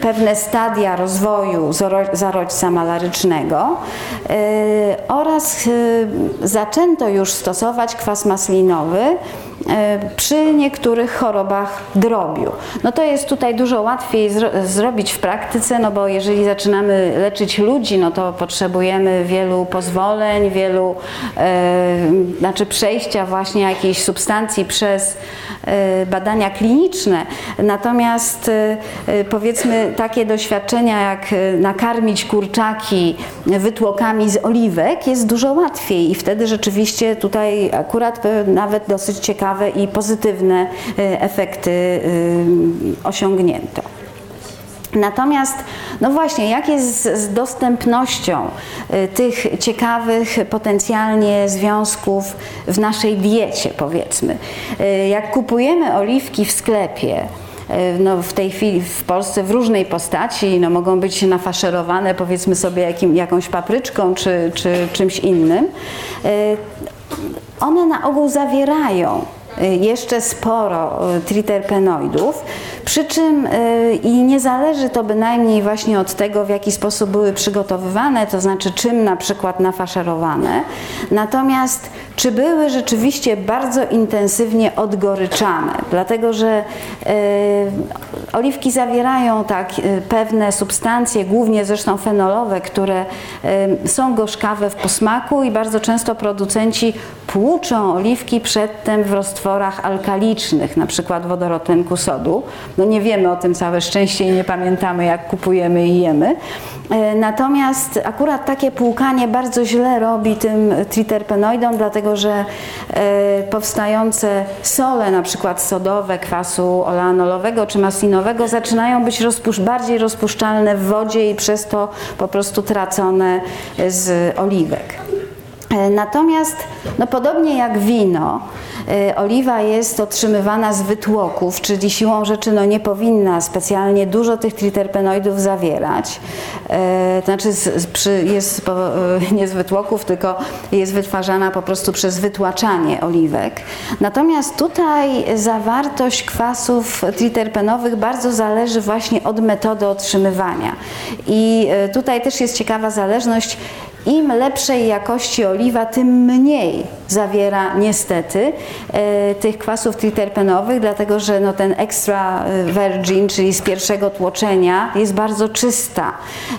pewne stadia rozwoju zarodźca malarycznego oraz zaczęto już stosować kwas maslinowy przy niektórych chorobach drobiu. No to jest tutaj dużo łatwiej zro zrobić w praktyce, no bo jeżeli zaczynamy leczyć ludzi, no to potrzebujemy wielu pozwoleń, wielu, e, znaczy przejścia właśnie jakiejś substancji przez e, badania kliniczne. Natomiast e, e powiedzmy takie doświadczenia jak e, nakarmić kurczaki wytłokami z oliwek jest dużo łatwiej i wtedy rzeczywiście tutaj akurat nawet dosyć ciekawe i pozytywne efekty osiągnięto. Natomiast, no właśnie, jak jest z dostępnością y, tych ciekawych potencjalnie związków w naszej diecie, powiedzmy? Jak kupujemy oliwki w sklepie, no w tej chwili w Polsce w różnej postaci, no mogą być nafaszerowane powiedzmy sobie jakim, jakąś papryczką czy, czy czymś innym, one na ogół zawierają Y, jeszcze sporo y, triterpenoidów, przy czym y, i nie zależy to bynajmniej właśnie od tego, w jaki sposób były przygotowywane, to znaczy czym na przykład nafaszerowane, natomiast czy były rzeczywiście bardzo intensywnie odgoryczane, dlatego że oliwki zawierają tak pewne substancje, głównie zresztą fenolowe, które są gorzkawe w posmaku i bardzo często producenci płuczą oliwki przedtem w roztworach alkalicznych, na przykład wodorotlenku sodu. No nie wiemy o tym całe szczęście i nie pamiętamy jak kupujemy i jemy. E, natomiast akurat takie płukanie bardzo źle robi tym triterpenoidom, dlatego że e, powstające sole, na przykład sodowe, kwasu oleanolowego czy maslinowego zaczynają być rozpusz bardziej rozpuszczalne w wodzie i przez to po prostu tracone z oliwek. Natomiast, no podobnie jak wino, e, oliwa jest otrzymywana z wytłoków, czyli siłą rzeczy no, nie powinna specjalnie dużo tych triterpenoidów zawierać. To znaczy jest po, nie z wytłoków, tylko jest wytwarzana po prostu przez wytłaczanie oliwek. Natomiast tutaj zawartość kwasów triterpenowych bardzo zależy właśnie od metody otrzymywania. I tutaj też jest ciekawa zależność, im lepszej jakości oliwa, tym mniej zawiera niestety e, tych kwasów triterpenowych, dlatego że no, ten extra virgin, czyli z pierwszego tłoczenia, jest bardzo czysta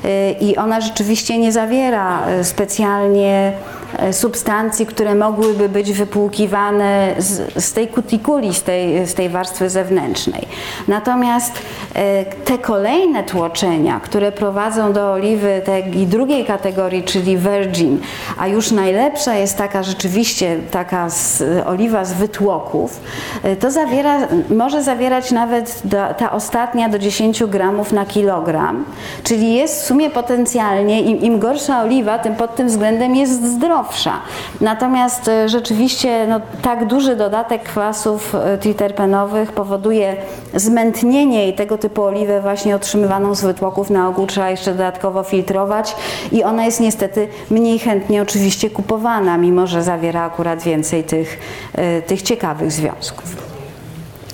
e, i ona rzeczywiście nie zawiera e, specjalnie E, substancji, które mogłyby być wypłukiwane z, z tej kutikuli, z tej, z tej warstwy zewnętrznej. Natomiast e, te kolejne tłoczenia, które prowadzą do oliwy tej drugiej kategorii, czyli virgin, a już najlepsza jest taka rzeczywiście taka z, oliwa z wytłoków, e, to zawiera, może zawierać nawet do, ta ostatnia do 10 gramów na kilogram, czyli jest w sumie potencjalnie, im, im gorsza oliwa, tym pod tym względem jest zdrowa zdrowsza. Natomiast e, rzeczywiście no, tak duży dodatek kwasów e, triterpenowych powoduje zmętnienie i tego typu oliwę właśnie otrzymywaną z wytłoków na ogół trzeba jeszcze dodatkowo filtrować i ona jest niestety mniej chętnie oczywiście kupowana, mimo że zawiera akurat więcej tych, e, tych ciekawych związków.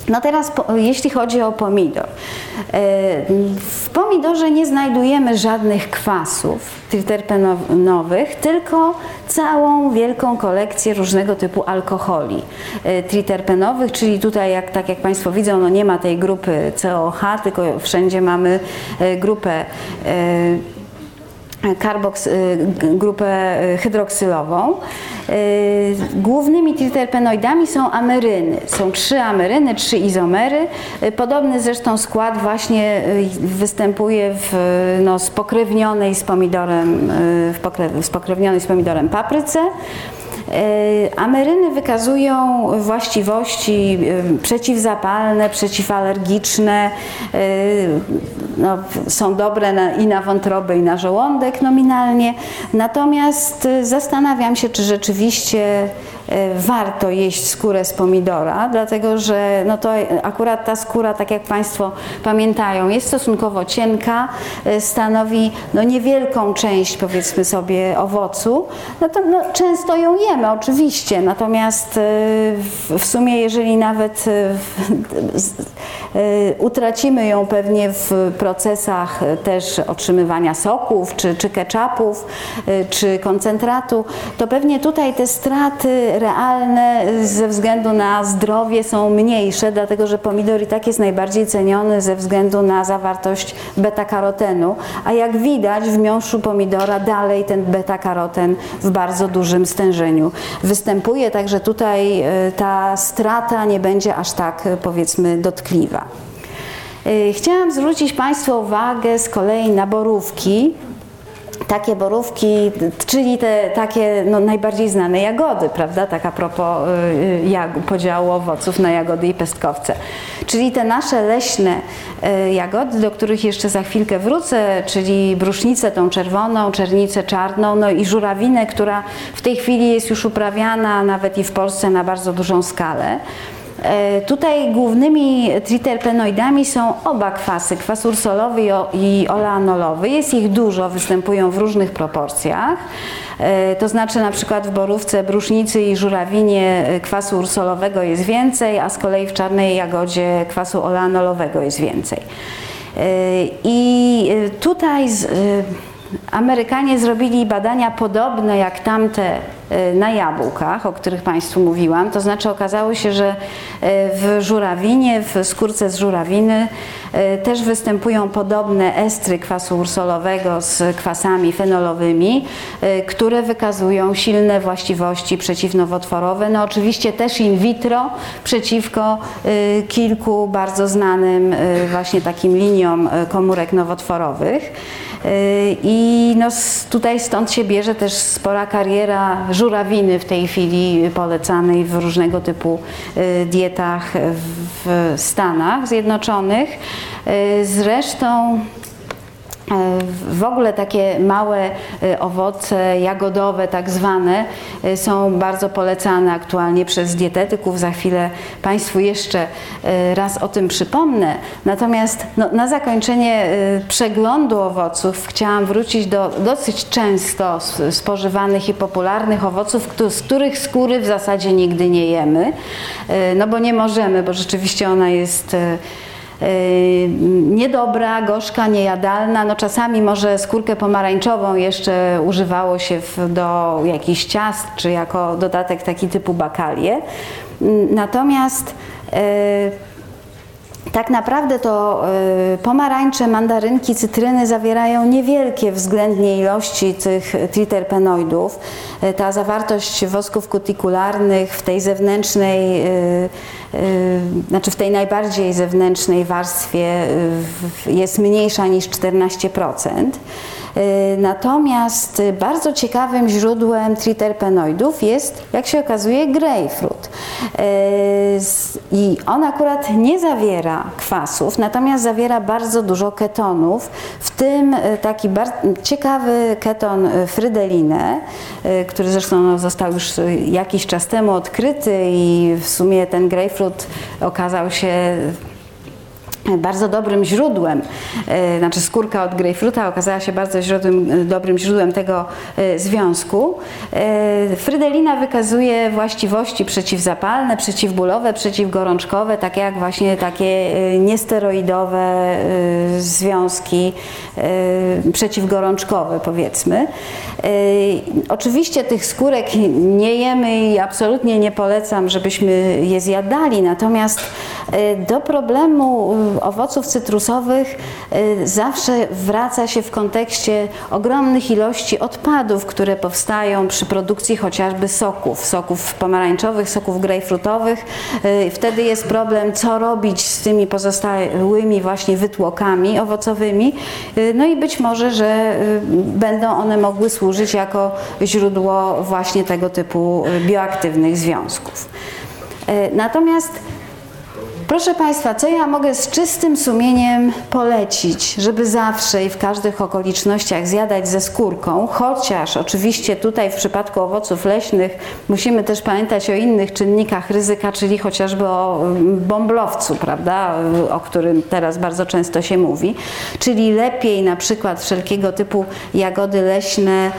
No teraz, jeśli chodzi o pomidor. W pomidorze nie znajdujemy żadnych kwasów triterpenowych, tylko całą wielką kolekcję różnego typu alkoholi e, triterpenowych, czyli tutaj, jak, tak jak Państwo widzą, no nie ma tej grupy COH, tylko wszędzie mamy e, grupę karboks, y, grupę y, hydroksylową. Y, głównymi triterpenoidami są ameryny. Są trzy ameryny, trzy izomery. Podobny zresztą skład właśnie występuje w no, spokrewnionej z pomidorem, w spokrewnionej z pomidorem papryce. E, ameryny wykazują właściwości e, przeciwzapalne, przeciwalergiczne, e, no, są dobre na, i na wątrobę, i na żołądek nominalnie. Natomiast zastanawiam się, czy rzeczywiście warto jeść skórę z pomidora, dlatego że no to akurat ta skóra, tak jak Państwo pamiętają, jest stosunkowo cienka, e, stanowi no niewielką część powiedzmy sobie owocu. No to no, często ją jemy oczywiście, natomiast w, w sumie jeżeli nawet utracimy ją pewnie w procesach też otrzymywania soków czy, czy ketchupów, czy koncentratu, to pewnie tutaj te straty realne ze względu na zdrowie są mniejsze, dlatego że pomidor i tak jest najbardziej ceniony ze względu na zawartość beta-karotenu, a jak widać w miąższu pomidora dalej ten beta-karoten w bardzo dużym stężeniu. Występuje, także tutaj e, ta strata nie będzie aż tak e, powiedzmy dotkliwa. E, chciałam zwrócić Państwa uwagę z kolei na borówki takie borówki, czyli te takie no, najbardziej znane jagody, prawda? Tak a propos y, jak, podziału owoców na jagody i pestkowce. Czyli te nasze leśne y, jagody, do których jeszcze za chwilkę wrócę, czyli brusznicę tą czerwoną, czernicę czarną, no i żurawinę, która w tej chwili jest już uprawiana nawet i w Polsce na bardzo dużą skalę. E, tutaj głównymi triterpenoidami są oba kwasy, kwas ursolowy i oleanolowy. Jest ich dużo, występują w różnych proporcjach. E, to znaczy na przykład w borówce, brusznicy i żurawinie e, kwasu ursolowego jest więcej, a z kolei w czarnej jagodzie kwasu oleanolowego jest więcej. I tutaj Amerykanie zrobili badania podobne jak tamte na jabłkach, o których Państwu mówiłam. To znaczy okazało się, że e, w żurawinie, w skórce z żurawiny e, też występują podobne estry kwasu ursolowego z kwasami fenolowymi, które wykazują silne właściwości przeciwnowotworowe. No oczywiście też in vitro przeciwko kilku bardzo znanym właśnie takim liniom komórek nowotworowych. I no tutaj stąd się bierze też spora kariera żurawiny w tej chwili polecanej w różnego typu y, dietach w Stanach Zjednoczonych. Y, zresztą w ogóle takie małe e, owoce jagodowe, tak zwane, e, są bardzo polecane aktualnie przez dietetyków. Za chwilę Państwu jeszcze raz o tym przypomnę. Natomiast no, na zakończenie przeglądu owoców chciałam wrócić do dosyć często spożywanych i popularnych owoców, z których skóry w zasadzie nigdy nie jemy. No bo nie możemy, bo rzeczywiście ona jest niedobra, gorzka, niejadalna. No czasami może skórkę pomarańczową jeszcze używało się w, do jakichś ciast, czy jako dodatek taki typu bakalie. Natomiast yy, tak naprawdę to y, pomarańcze, mandarynki, cytryny zawierają niewielkie względnie ilości tych triterpenoidów. Y, ta zawartość wosków kutikularnych w tej zewnętrznej, y, znaczy w tej najbardziej zewnętrznej warstwie jest mniejsza niż 14%. Y, natomiast bardzo ciekawym źródłem triterpenoidów jest, jak się okazuje, grapefruit. Y, I on akurat nie zawiera kwasów, natomiast zawiera bardzo dużo ketonów, w tym y, taki ciekawy keton frydelinę, który zresztą no, został już jakiś czas temu odkryty i w sumie ten grapefruit okazał się bardzo dobrym źródłem, e, znaczy skórka od grejpfruta okazała się bardzo źródłem, e, dobrym źródłem tego e, związku. Frydelina wykazuje właściwości przeciwzapalne, przeciwbólowe, przeciwgorączkowe, takie jak właśnie takie niesteroidowe związki przeciwgorączkowe powiedzmy. Oczywiście tych skórek nie jemy i absolutnie nie polecam, żebyśmy je zjadali, natomiast do problemu owoców cytrusowych y, zawsze wraca się w kontekście ogromnych ilości odpadów, które powstają przy produkcji chociażby soków, soków pomarańczowych, soków grejpfrutowych. Y, wtedy jest problem, co robić z tymi pozostałymi właśnie wytłokami owocowymi. Y, no i być może, że będą one mogły służyć jako źródło właśnie tego typu bioaktywnych związków. Natomiast Proszę Państwa, co ja mogę z czystym sumieniem polecić, żeby zawsze i w każdych okolicznościach zjadać ze skórką, chociaż oczywiście tutaj w przypadku owoców leśnych musimy też pamiętać o innych czynnikach ryzyka, czyli chociażby o mm, bąblowcu, prawda, o którym teraz bardzo często się mówi, czyli lepiej na przykład wszelkiego typu jagody leśne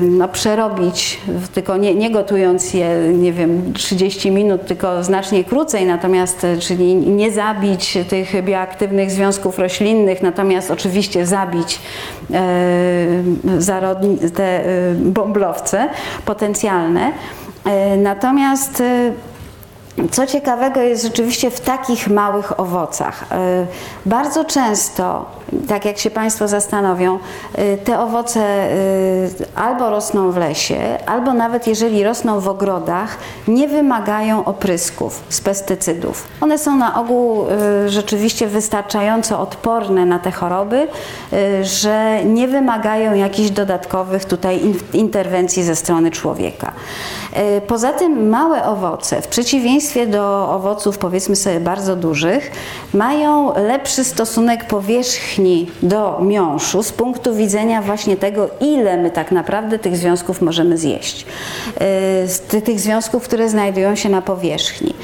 no, przerobić, tylko nie, nie gotując je, nie wiem, 30 minut, tylko znacznie krócej, natomiast, e, czyli nie zabić tych bioaktywnych związków roślinnych, natomiast oczywiście zabić e, zarodni, te e, bąblowce potencjalne. Natomiast co ciekawego jest rzeczywiście w takich małych owocach. E, bardzo często, tak jak się Państwo zastanowią, e, te owoce e, albo rosną w lesie, albo nawet jeżeli rosną w ogrodach, nie wymagają oprysków z pestycydów. One są na ogół rzeczywiście wystarczająco odporne na te choroby, że nie wymagają jakichś dodatkowych tutaj interwencji ze strony człowieka. Poza tym małe owoce, w przeciwieństwie przeciwieństwie do owoców, powiedzmy sobie, bardzo dużych, mają lepszy stosunek powierzchni do miąższu z punktu widzenia właśnie tego, ile my tak naprawdę tych związków możemy zjeść. Y, tych związków, które znajdują się na powierzchni.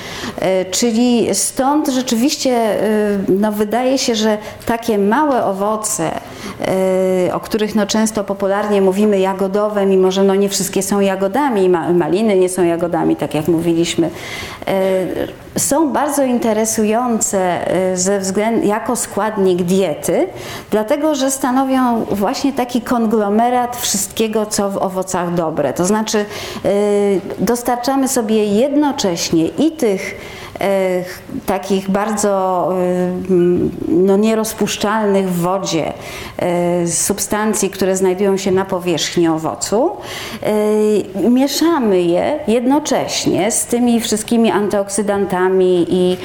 Y, czyli stąd rzeczywiście y, no, wydaje się, że takie małe owoce, o których no, często popularnie mówimy jagodowe, mimo że no, nie wszystkie są jagodami, maliny nie są jagodami, tak jak mówiliśmy, E, są bardzo interesujące e, ze jako składnik diety, dlatego że stanowią właśnie taki konglomerat wszystkiego, co w owocach dobre. To znaczy e, dostarczamy sobie jednocześnie i tych E, takich bardzo no, nierozpuszczalnych w wodzie substancji, które znajdują się na powierzchni owocu. Mieszamy je jednocześnie z tymi wszystkimi antyoksydantami i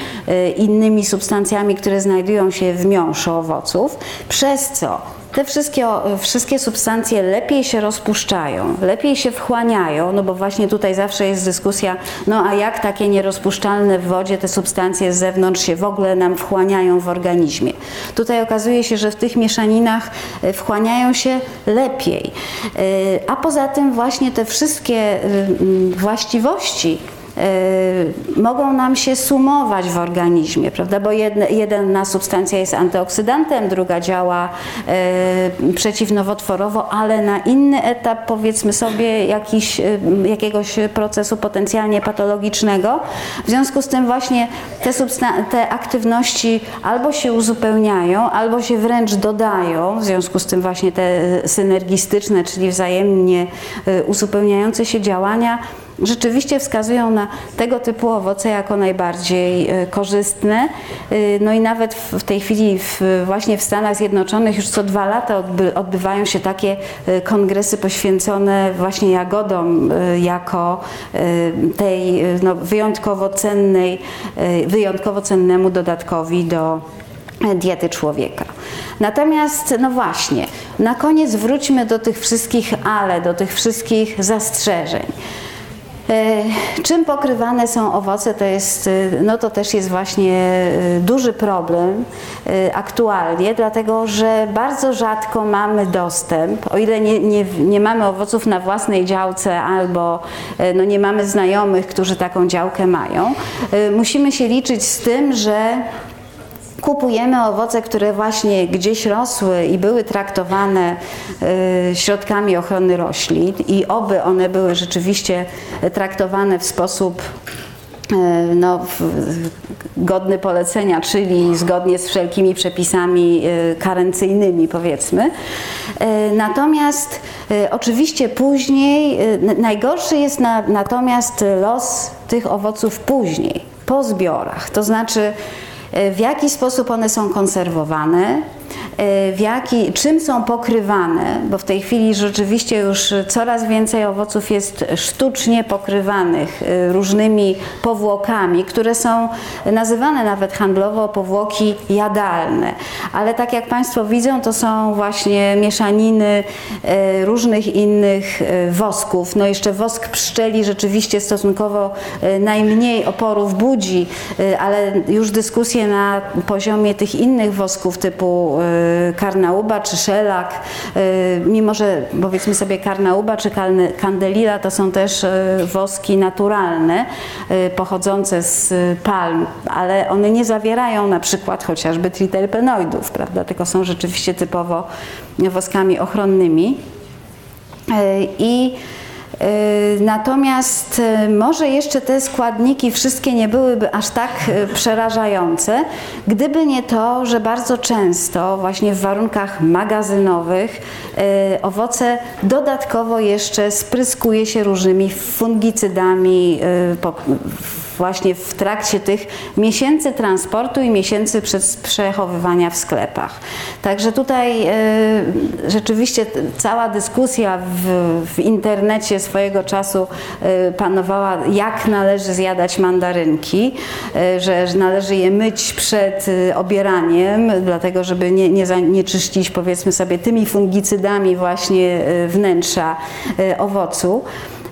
innymi substancjami, które znajdują się w miąższu owoców, przez co te wszystkie, wszystkie substancje lepiej się rozpuszczają, lepiej się wchłaniają, no bo właśnie tutaj zawsze jest dyskusja, no a jak takie nierozpuszczalne w wodzie te substancje z zewnątrz się w ogóle nam wchłaniają w organizmie. Tutaj okazuje się, że w tych mieszaninach e, wchłaniają się lepiej. E, a poza tym właśnie te wszystkie właściwości, Y, mogą nam się sumować w organizmie, prawda? Bo jedna, jedna substancja jest antyoksydantem, druga działa y, przeciwnowotworowo, ale na inny etap powiedzmy sobie jakiś, y, jakiegoś procesu potencjalnie patologicznego. W związku z tym właśnie te, te aktywności albo się uzupełniają, albo się wręcz dodają, w związku z tym właśnie te synergistyczne, czyli wzajemnie uzupełniające się działania rzeczywiście wskazują na tego typu owoce jako najbardziej e, korzystne. E, no i nawet w tej chwili w, właśnie w Stanach Zjednoczonych już co dwa lata odby, odbywają się takie e, kongresy poświęcone właśnie jagodom jako tej no, wyjątkowo cennej, wyjątkowo cennemu dodatkowi do diety człowieka. Natomiast, no właśnie, na koniec wróćmy do tych wszystkich ale, do tych wszystkich zastrzeżeń. E, czym pokrywane są owoce, to jest, e, no to też jest właśnie e, duży problem aktualnie, dlatego że bardzo rzadko mamy dostęp, o ile nie, nie, nie mamy owoców na własnej działce albo no nie mamy znajomych, którzy taką działkę mają, musimy się liczyć z tym, że kupujemy owoce, które właśnie gdzieś rosły i były traktowane y, środkami ochrony roślin i oby one były rzeczywiście traktowane w sposób y, no, godny polecenia, czyli zgodnie z wszelkimi przepisami y, karencyjnymi, powiedzmy. Natomiast oczywiście później, najgorszy jest na, natomiast los tych owoców później, po zbiorach. To znaczy, w jaki sposób one są konserwowane, e, w jaki, czym są pokrywane, bo w tej chwili rzeczywiście już coraz więcej owoców jest sztucznie pokrywanych e, różnymi powłokami, które są nazywane nawet handlowo powłoki jadalne. Ale tak jak Państwo widzą, to są właśnie mieszaniny e, różnych innych wosków. No jeszcze wosk pszczeli rzeczywiście stosunkowo najmniej oporów budzi, ale już dyskusje na poziomie tych innych wosków typu karnauba czy szelak, y, mimo że powiedzmy sobie karnauba czy kandelila to są też y, woski naturalne, pochodzące z palm, ale one nie zawierają na przykład chociażby triterpenoidów, prawda, tylko są rzeczywiście typowo woskami ochronnymi. I Y, natomiast y, może jeszcze te składniki wszystkie nie byłyby aż tak y, przerażające, gdyby nie to, że bardzo często właśnie w warunkach magazynowych owoce dodatkowo jeszcze spryskuje się różnymi fungicydami właśnie w trakcie tych miesięcy transportu i miesięcy przechowywania w sklepach. Także tutaj e, rzeczywiście cała dyskusja w, w internecie swojego czasu e, panowała, jak należy zjadać mandarynki, e, że należy je myć przed obieraniem, dlatego żeby nie, nie zanieczyścić powiedzmy sobie tymi fungicydami właśnie wnętrza owocu.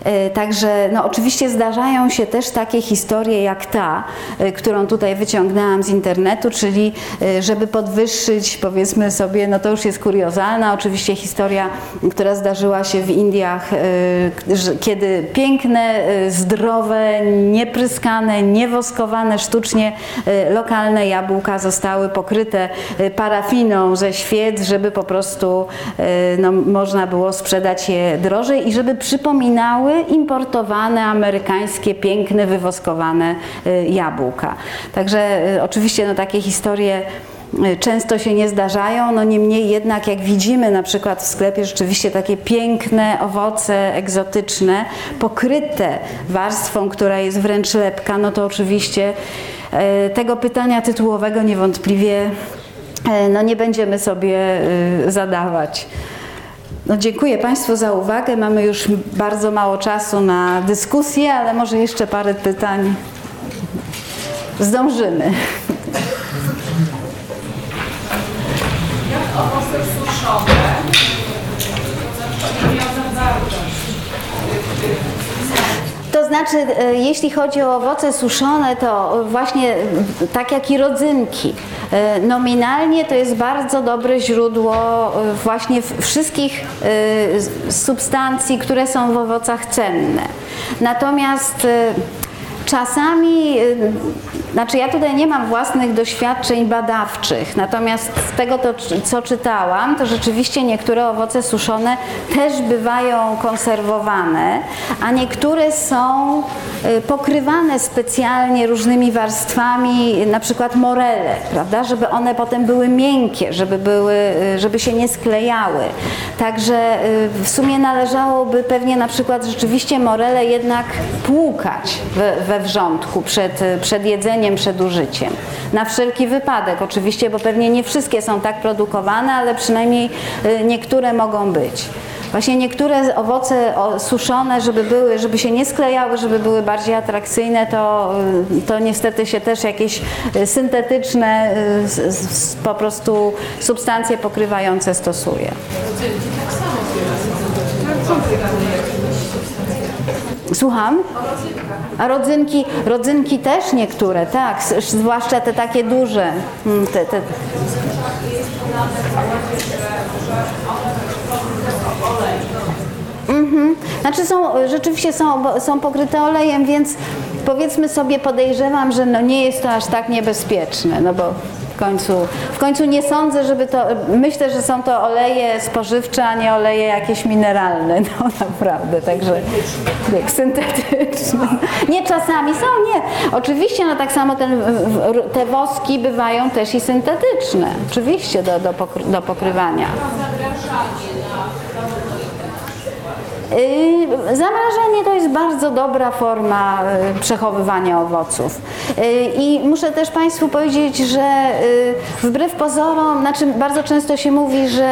E, także no, oczywiście zdarzają się też takie historie jak ta, e, którą tutaj wyciągnęłam z internetu, czyli e, żeby podwyższyć powiedzmy sobie, no to już jest kuriozalna oczywiście historia, która zdarzyła się w Indiach, kiedy piękne, zdrowe, niepryskane, niewoskowane sztucznie lokalne jabłka zostały pokryte parafiną ze świec, żeby po prostu no, można było sprzedać je drożej i żeby przypominały importowane, amerykańskie, piękne, wywoskowane y, jabłka. Także y, oczywiście no, takie historie y, często się nie zdarzają, no niemniej jednak jak widzimy na przykład w sklepie rzeczywiście takie piękne owoce egzotyczne, pokryte warstwą, która jest wręcz lepka, no to oczywiście tego pytania tytułowego niewątpliwie no nie będziemy sobie zadawać. No, dziękuję Państwu za uwagę. Mamy już bardzo mało czasu na dyskusję, ale może jeszcze parę pytań zdążymy. Jak owoce suszone To znaczy, e, jeśli chodzi o owoce suszone, to właśnie tak jak i rodzynki. E, nominalnie to jest bardzo dobre źródło e, właśnie wszystkich substancji, które są w owocach cenne. Natomiast czasami, znaczy ja tutaj nie mam własnych doświadczeń badawczych, natomiast z tego, to, co czytałam, to rzeczywiście niektóre owoce suszone też bywają konserwowane, a niektóre są y, pokrywane specjalnie różnymi warstwami, na przykład morele, prawda, żeby one potem były miękkie, żeby, były, y, żeby się nie sklejały. Także y, w sumie należałoby pewnie na przykład rzeczywiście morele jednak płukać we, we wrzątku przed, przed jedzeniem, przed użyciem. Na wszelki wypadek oczywiście, bo pewnie nie wszystkie są tak produkowane, ale przynajmniej y, niektóre mogą być. Właśnie niektóre owoce suszone, żeby były, żeby się nie sklejały, żeby były bardziej atrakcyjne, to, y, to niestety się też jakieś y, syntetyczne po prostu substancje pokrywające stosuje. Słucham? A rodzynki, rodzynki też niektóre, tak, zwłaszcza te takie duże. Hmm, te, te. Mhm. Znaczy są, rzeczywiście są, są pokryte olejem, więc powiedzmy sobie podejrzewam, że no nie jest to aż tak niebezpieczne, no bo końcu, w końcu nie sądzę, żeby to, myślę, że są to oleje spożywcze, a nie oleje jakieś mineralne, no naprawdę, także jak syntetyczne. Nie czasami są, nie. Oczywiście, no tak samo ten, te woski bywają też i syntetyczne, oczywiście do, do, pokry, do pokrywania. Y, Zamrażanie to jest bardzo dobra forma y, przechowywania owoców. Y, I muszę też Państwu powiedzieć, że wbrew pozorom, znaczy bardzo często się mówi, że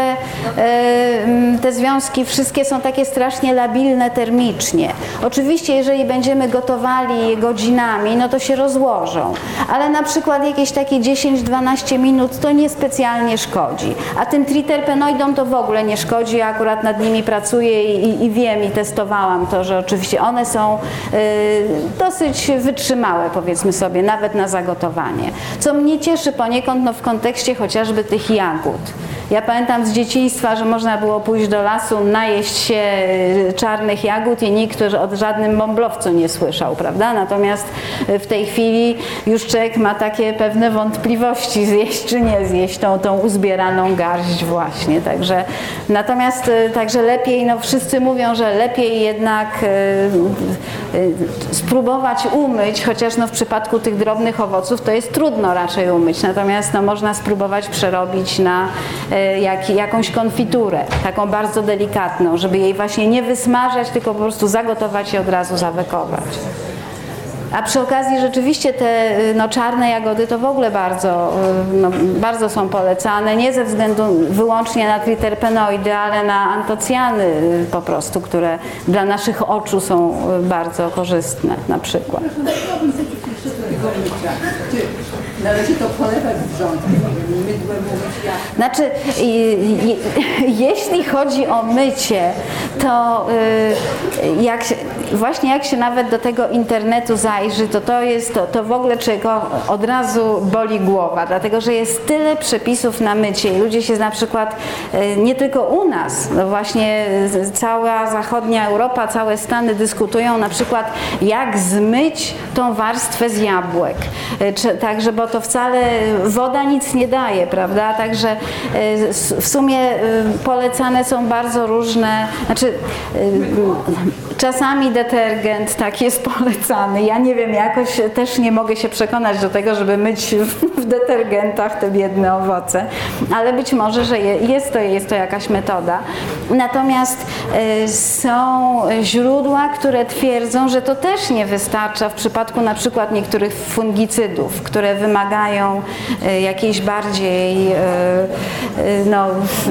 te związki wszystkie są takie strasznie labilne termicznie. Oczywiście, jeżeli będziemy gotowali je godzinami, no to się rozłożą, ale na przykład jakieś takie 10-12 minut to niespecjalnie szkodzi. A tym triterpenoidom to w ogóle nie szkodzi, ja akurat nad nimi pracuję i, i wiem i testowałam to, że oczywiście one są y, dosyć wytrzymałe, powiedzmy sobie, nawet na zagotowanie. Co mnie cieszy poniekąd no, w kontekście chociażby tych jagód. Ja pamiętam z dzieciństwa, że można było pójść do lasu, najeść się y, czarnych jagód i nikt już o żadnym bąblowcu nie słyszał, prawda? Natomiast y, w tej chwili już człowiek ma takie pewne wątpliwości, zjeść czy nie zjeść tą, tą uzbieraną garść właśnie. Także, natomiast także lepiej, no wszyscy mówią, że lepiej jednak y, y, spróbować umyć, chociaż no w przypadku tych drobnych owoców to jest trudno raczej umyć, natomiast no można spróbować przerobić na y, jak, jakąś konfiturę, taką bardzo delikatną, żeby jej właśnie nie wysmażać, tylko po prostu zagotować i od razu zawekować. A przy okazji rzeczywiście te y, no, czarne jagody to w ogóle bardzo, y, no, bardzo są polecane, nie ze względu wyłącznie na triterpenoidy, ale na antocjany y, po prostu, które dla naszych oczu są bardzo korzystne na przykład. należy to polewać wrzątkiem, mydłem umyć? Znaczy, i- jeśli chodzi o mycie, to jak się, właśnie jak się nawet do tego internetu zajrzy, to to jest, to, to w ogóle czego od razu boli głowa, dlatego że jest tyle przepisów na mycie i ludzie się na przykład, y, nie tylko u nas, no właśnie cała zachodnia Europa, całe Stany dyskutują na przykład jak zmyć tą warstwę z jabłek. Czy, także, bo to wcale woda nic nie daje, prawda? Także s- w sumie polecane są bardzo różne, znaczy czasami detergent tak jest polecany. Ja nie wiem, jakoś też nie mogę się przekonać do tego, żeby myć w, detergentach te biedne owoce, ale być może, że je, jest, to, jest to jakaś metoda. Natomiast y, są źródła, które twierdzą, że to też nie wystarcza w przypadku na przykład niektórych fungicydów, które wymagają y, jakiejś bardziej y, no,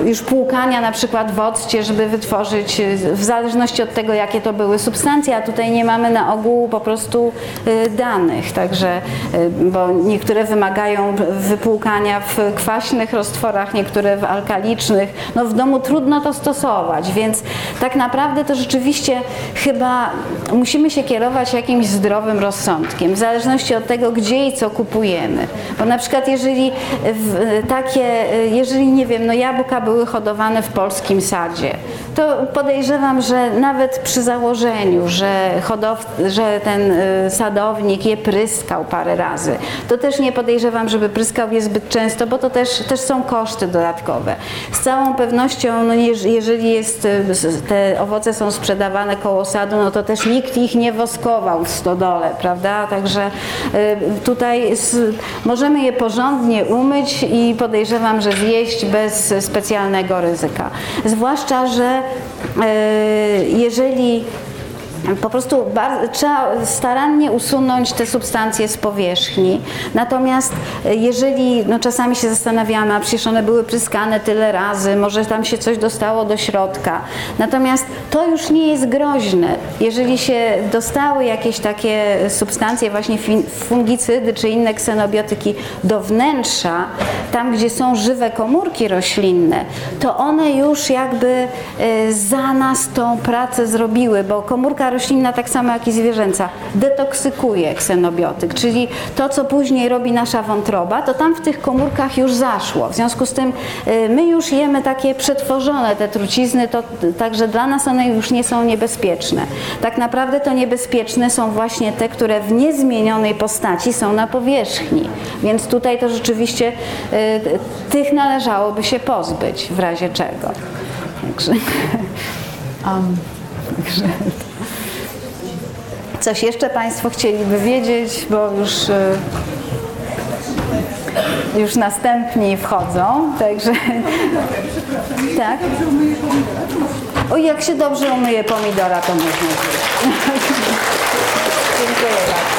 już płukania na przykład w occie, żeby wytworzyć, w zależności od tego, jakie to były substancje, a tutaj nie mamy na ogół po prostu y, danych, także, y, bo niektóre wymagają wypłukania w kwaśnych roztworach, niektóre w alkalicznych. No w domu trudno to stosować, więc tak naprawdę to rzeczywiście chyba musimy się kierować jakimś zdrowym rozsądkiem, w zależności od tego, gdzie i co kupujemy. Bo na przykład jeżeli w, takie, jeżeli nie wiem, no jabłka były hodowane w polskim sadzie, to podejrzewam, że nawet przy założeniu, że, hodow, że ten y, sadownik je pryskał parę razy, to też nie podejrzewam, żeby pryskał je zbyt często, bo to też, też są koszty dodatkowe. Z całą pewnością, no jeż- jeżeli jest, y, te owoce są sprzedawane koło sadu, no to też nikt ich nie woskował w stodole, prawda? Także y, tutaj możemy je porządnie umyć i podejrzewam, że zjeść bez specjalnego ryzyka. Zwłaszcza, że jeżeli po prostu trzeba starannie usunąć te substancje z powierzchni. Natomiast e, jeżeli, no czasami się zastanawiamy, a przecież one były pryskane tyle razy, może tam się coś dostało do środka. Natomiast to już nie jest groźne. Jeżeli się dostały jakieś takie substancje, właśnie fungicydy czy inne ksenobiotyki do wnętrza, tam gdzie są żywe komórki roślinne, to one już jakby e, za nas tą pracę zrobiły, bo komórka roślinna, tak samo jak i zwierzęca, detoksykuje ksenobiotyk, czyli to, co później robi nasza wątroba, to tam w tych komórkach już zaszło. W związku z tym y, my już jemy takie przetworzone te trucizny, to także dla nas one już nie są niebezpieczne. Tak naprawdę to niebezpieczne są właśnie te, które w niezmienionej postaci są na powierzchni. Więc tutaj to rzeczywiście y, tych należałoby się pozbyć w razie czego. Także, um, także Coś jeszcze Państwo chcieliby wiedzieć, bo już. y, już następni wchodzą, także tak. O, jak się dobrze umyje pomidora, to można zjeść. Dziękuję bardzo.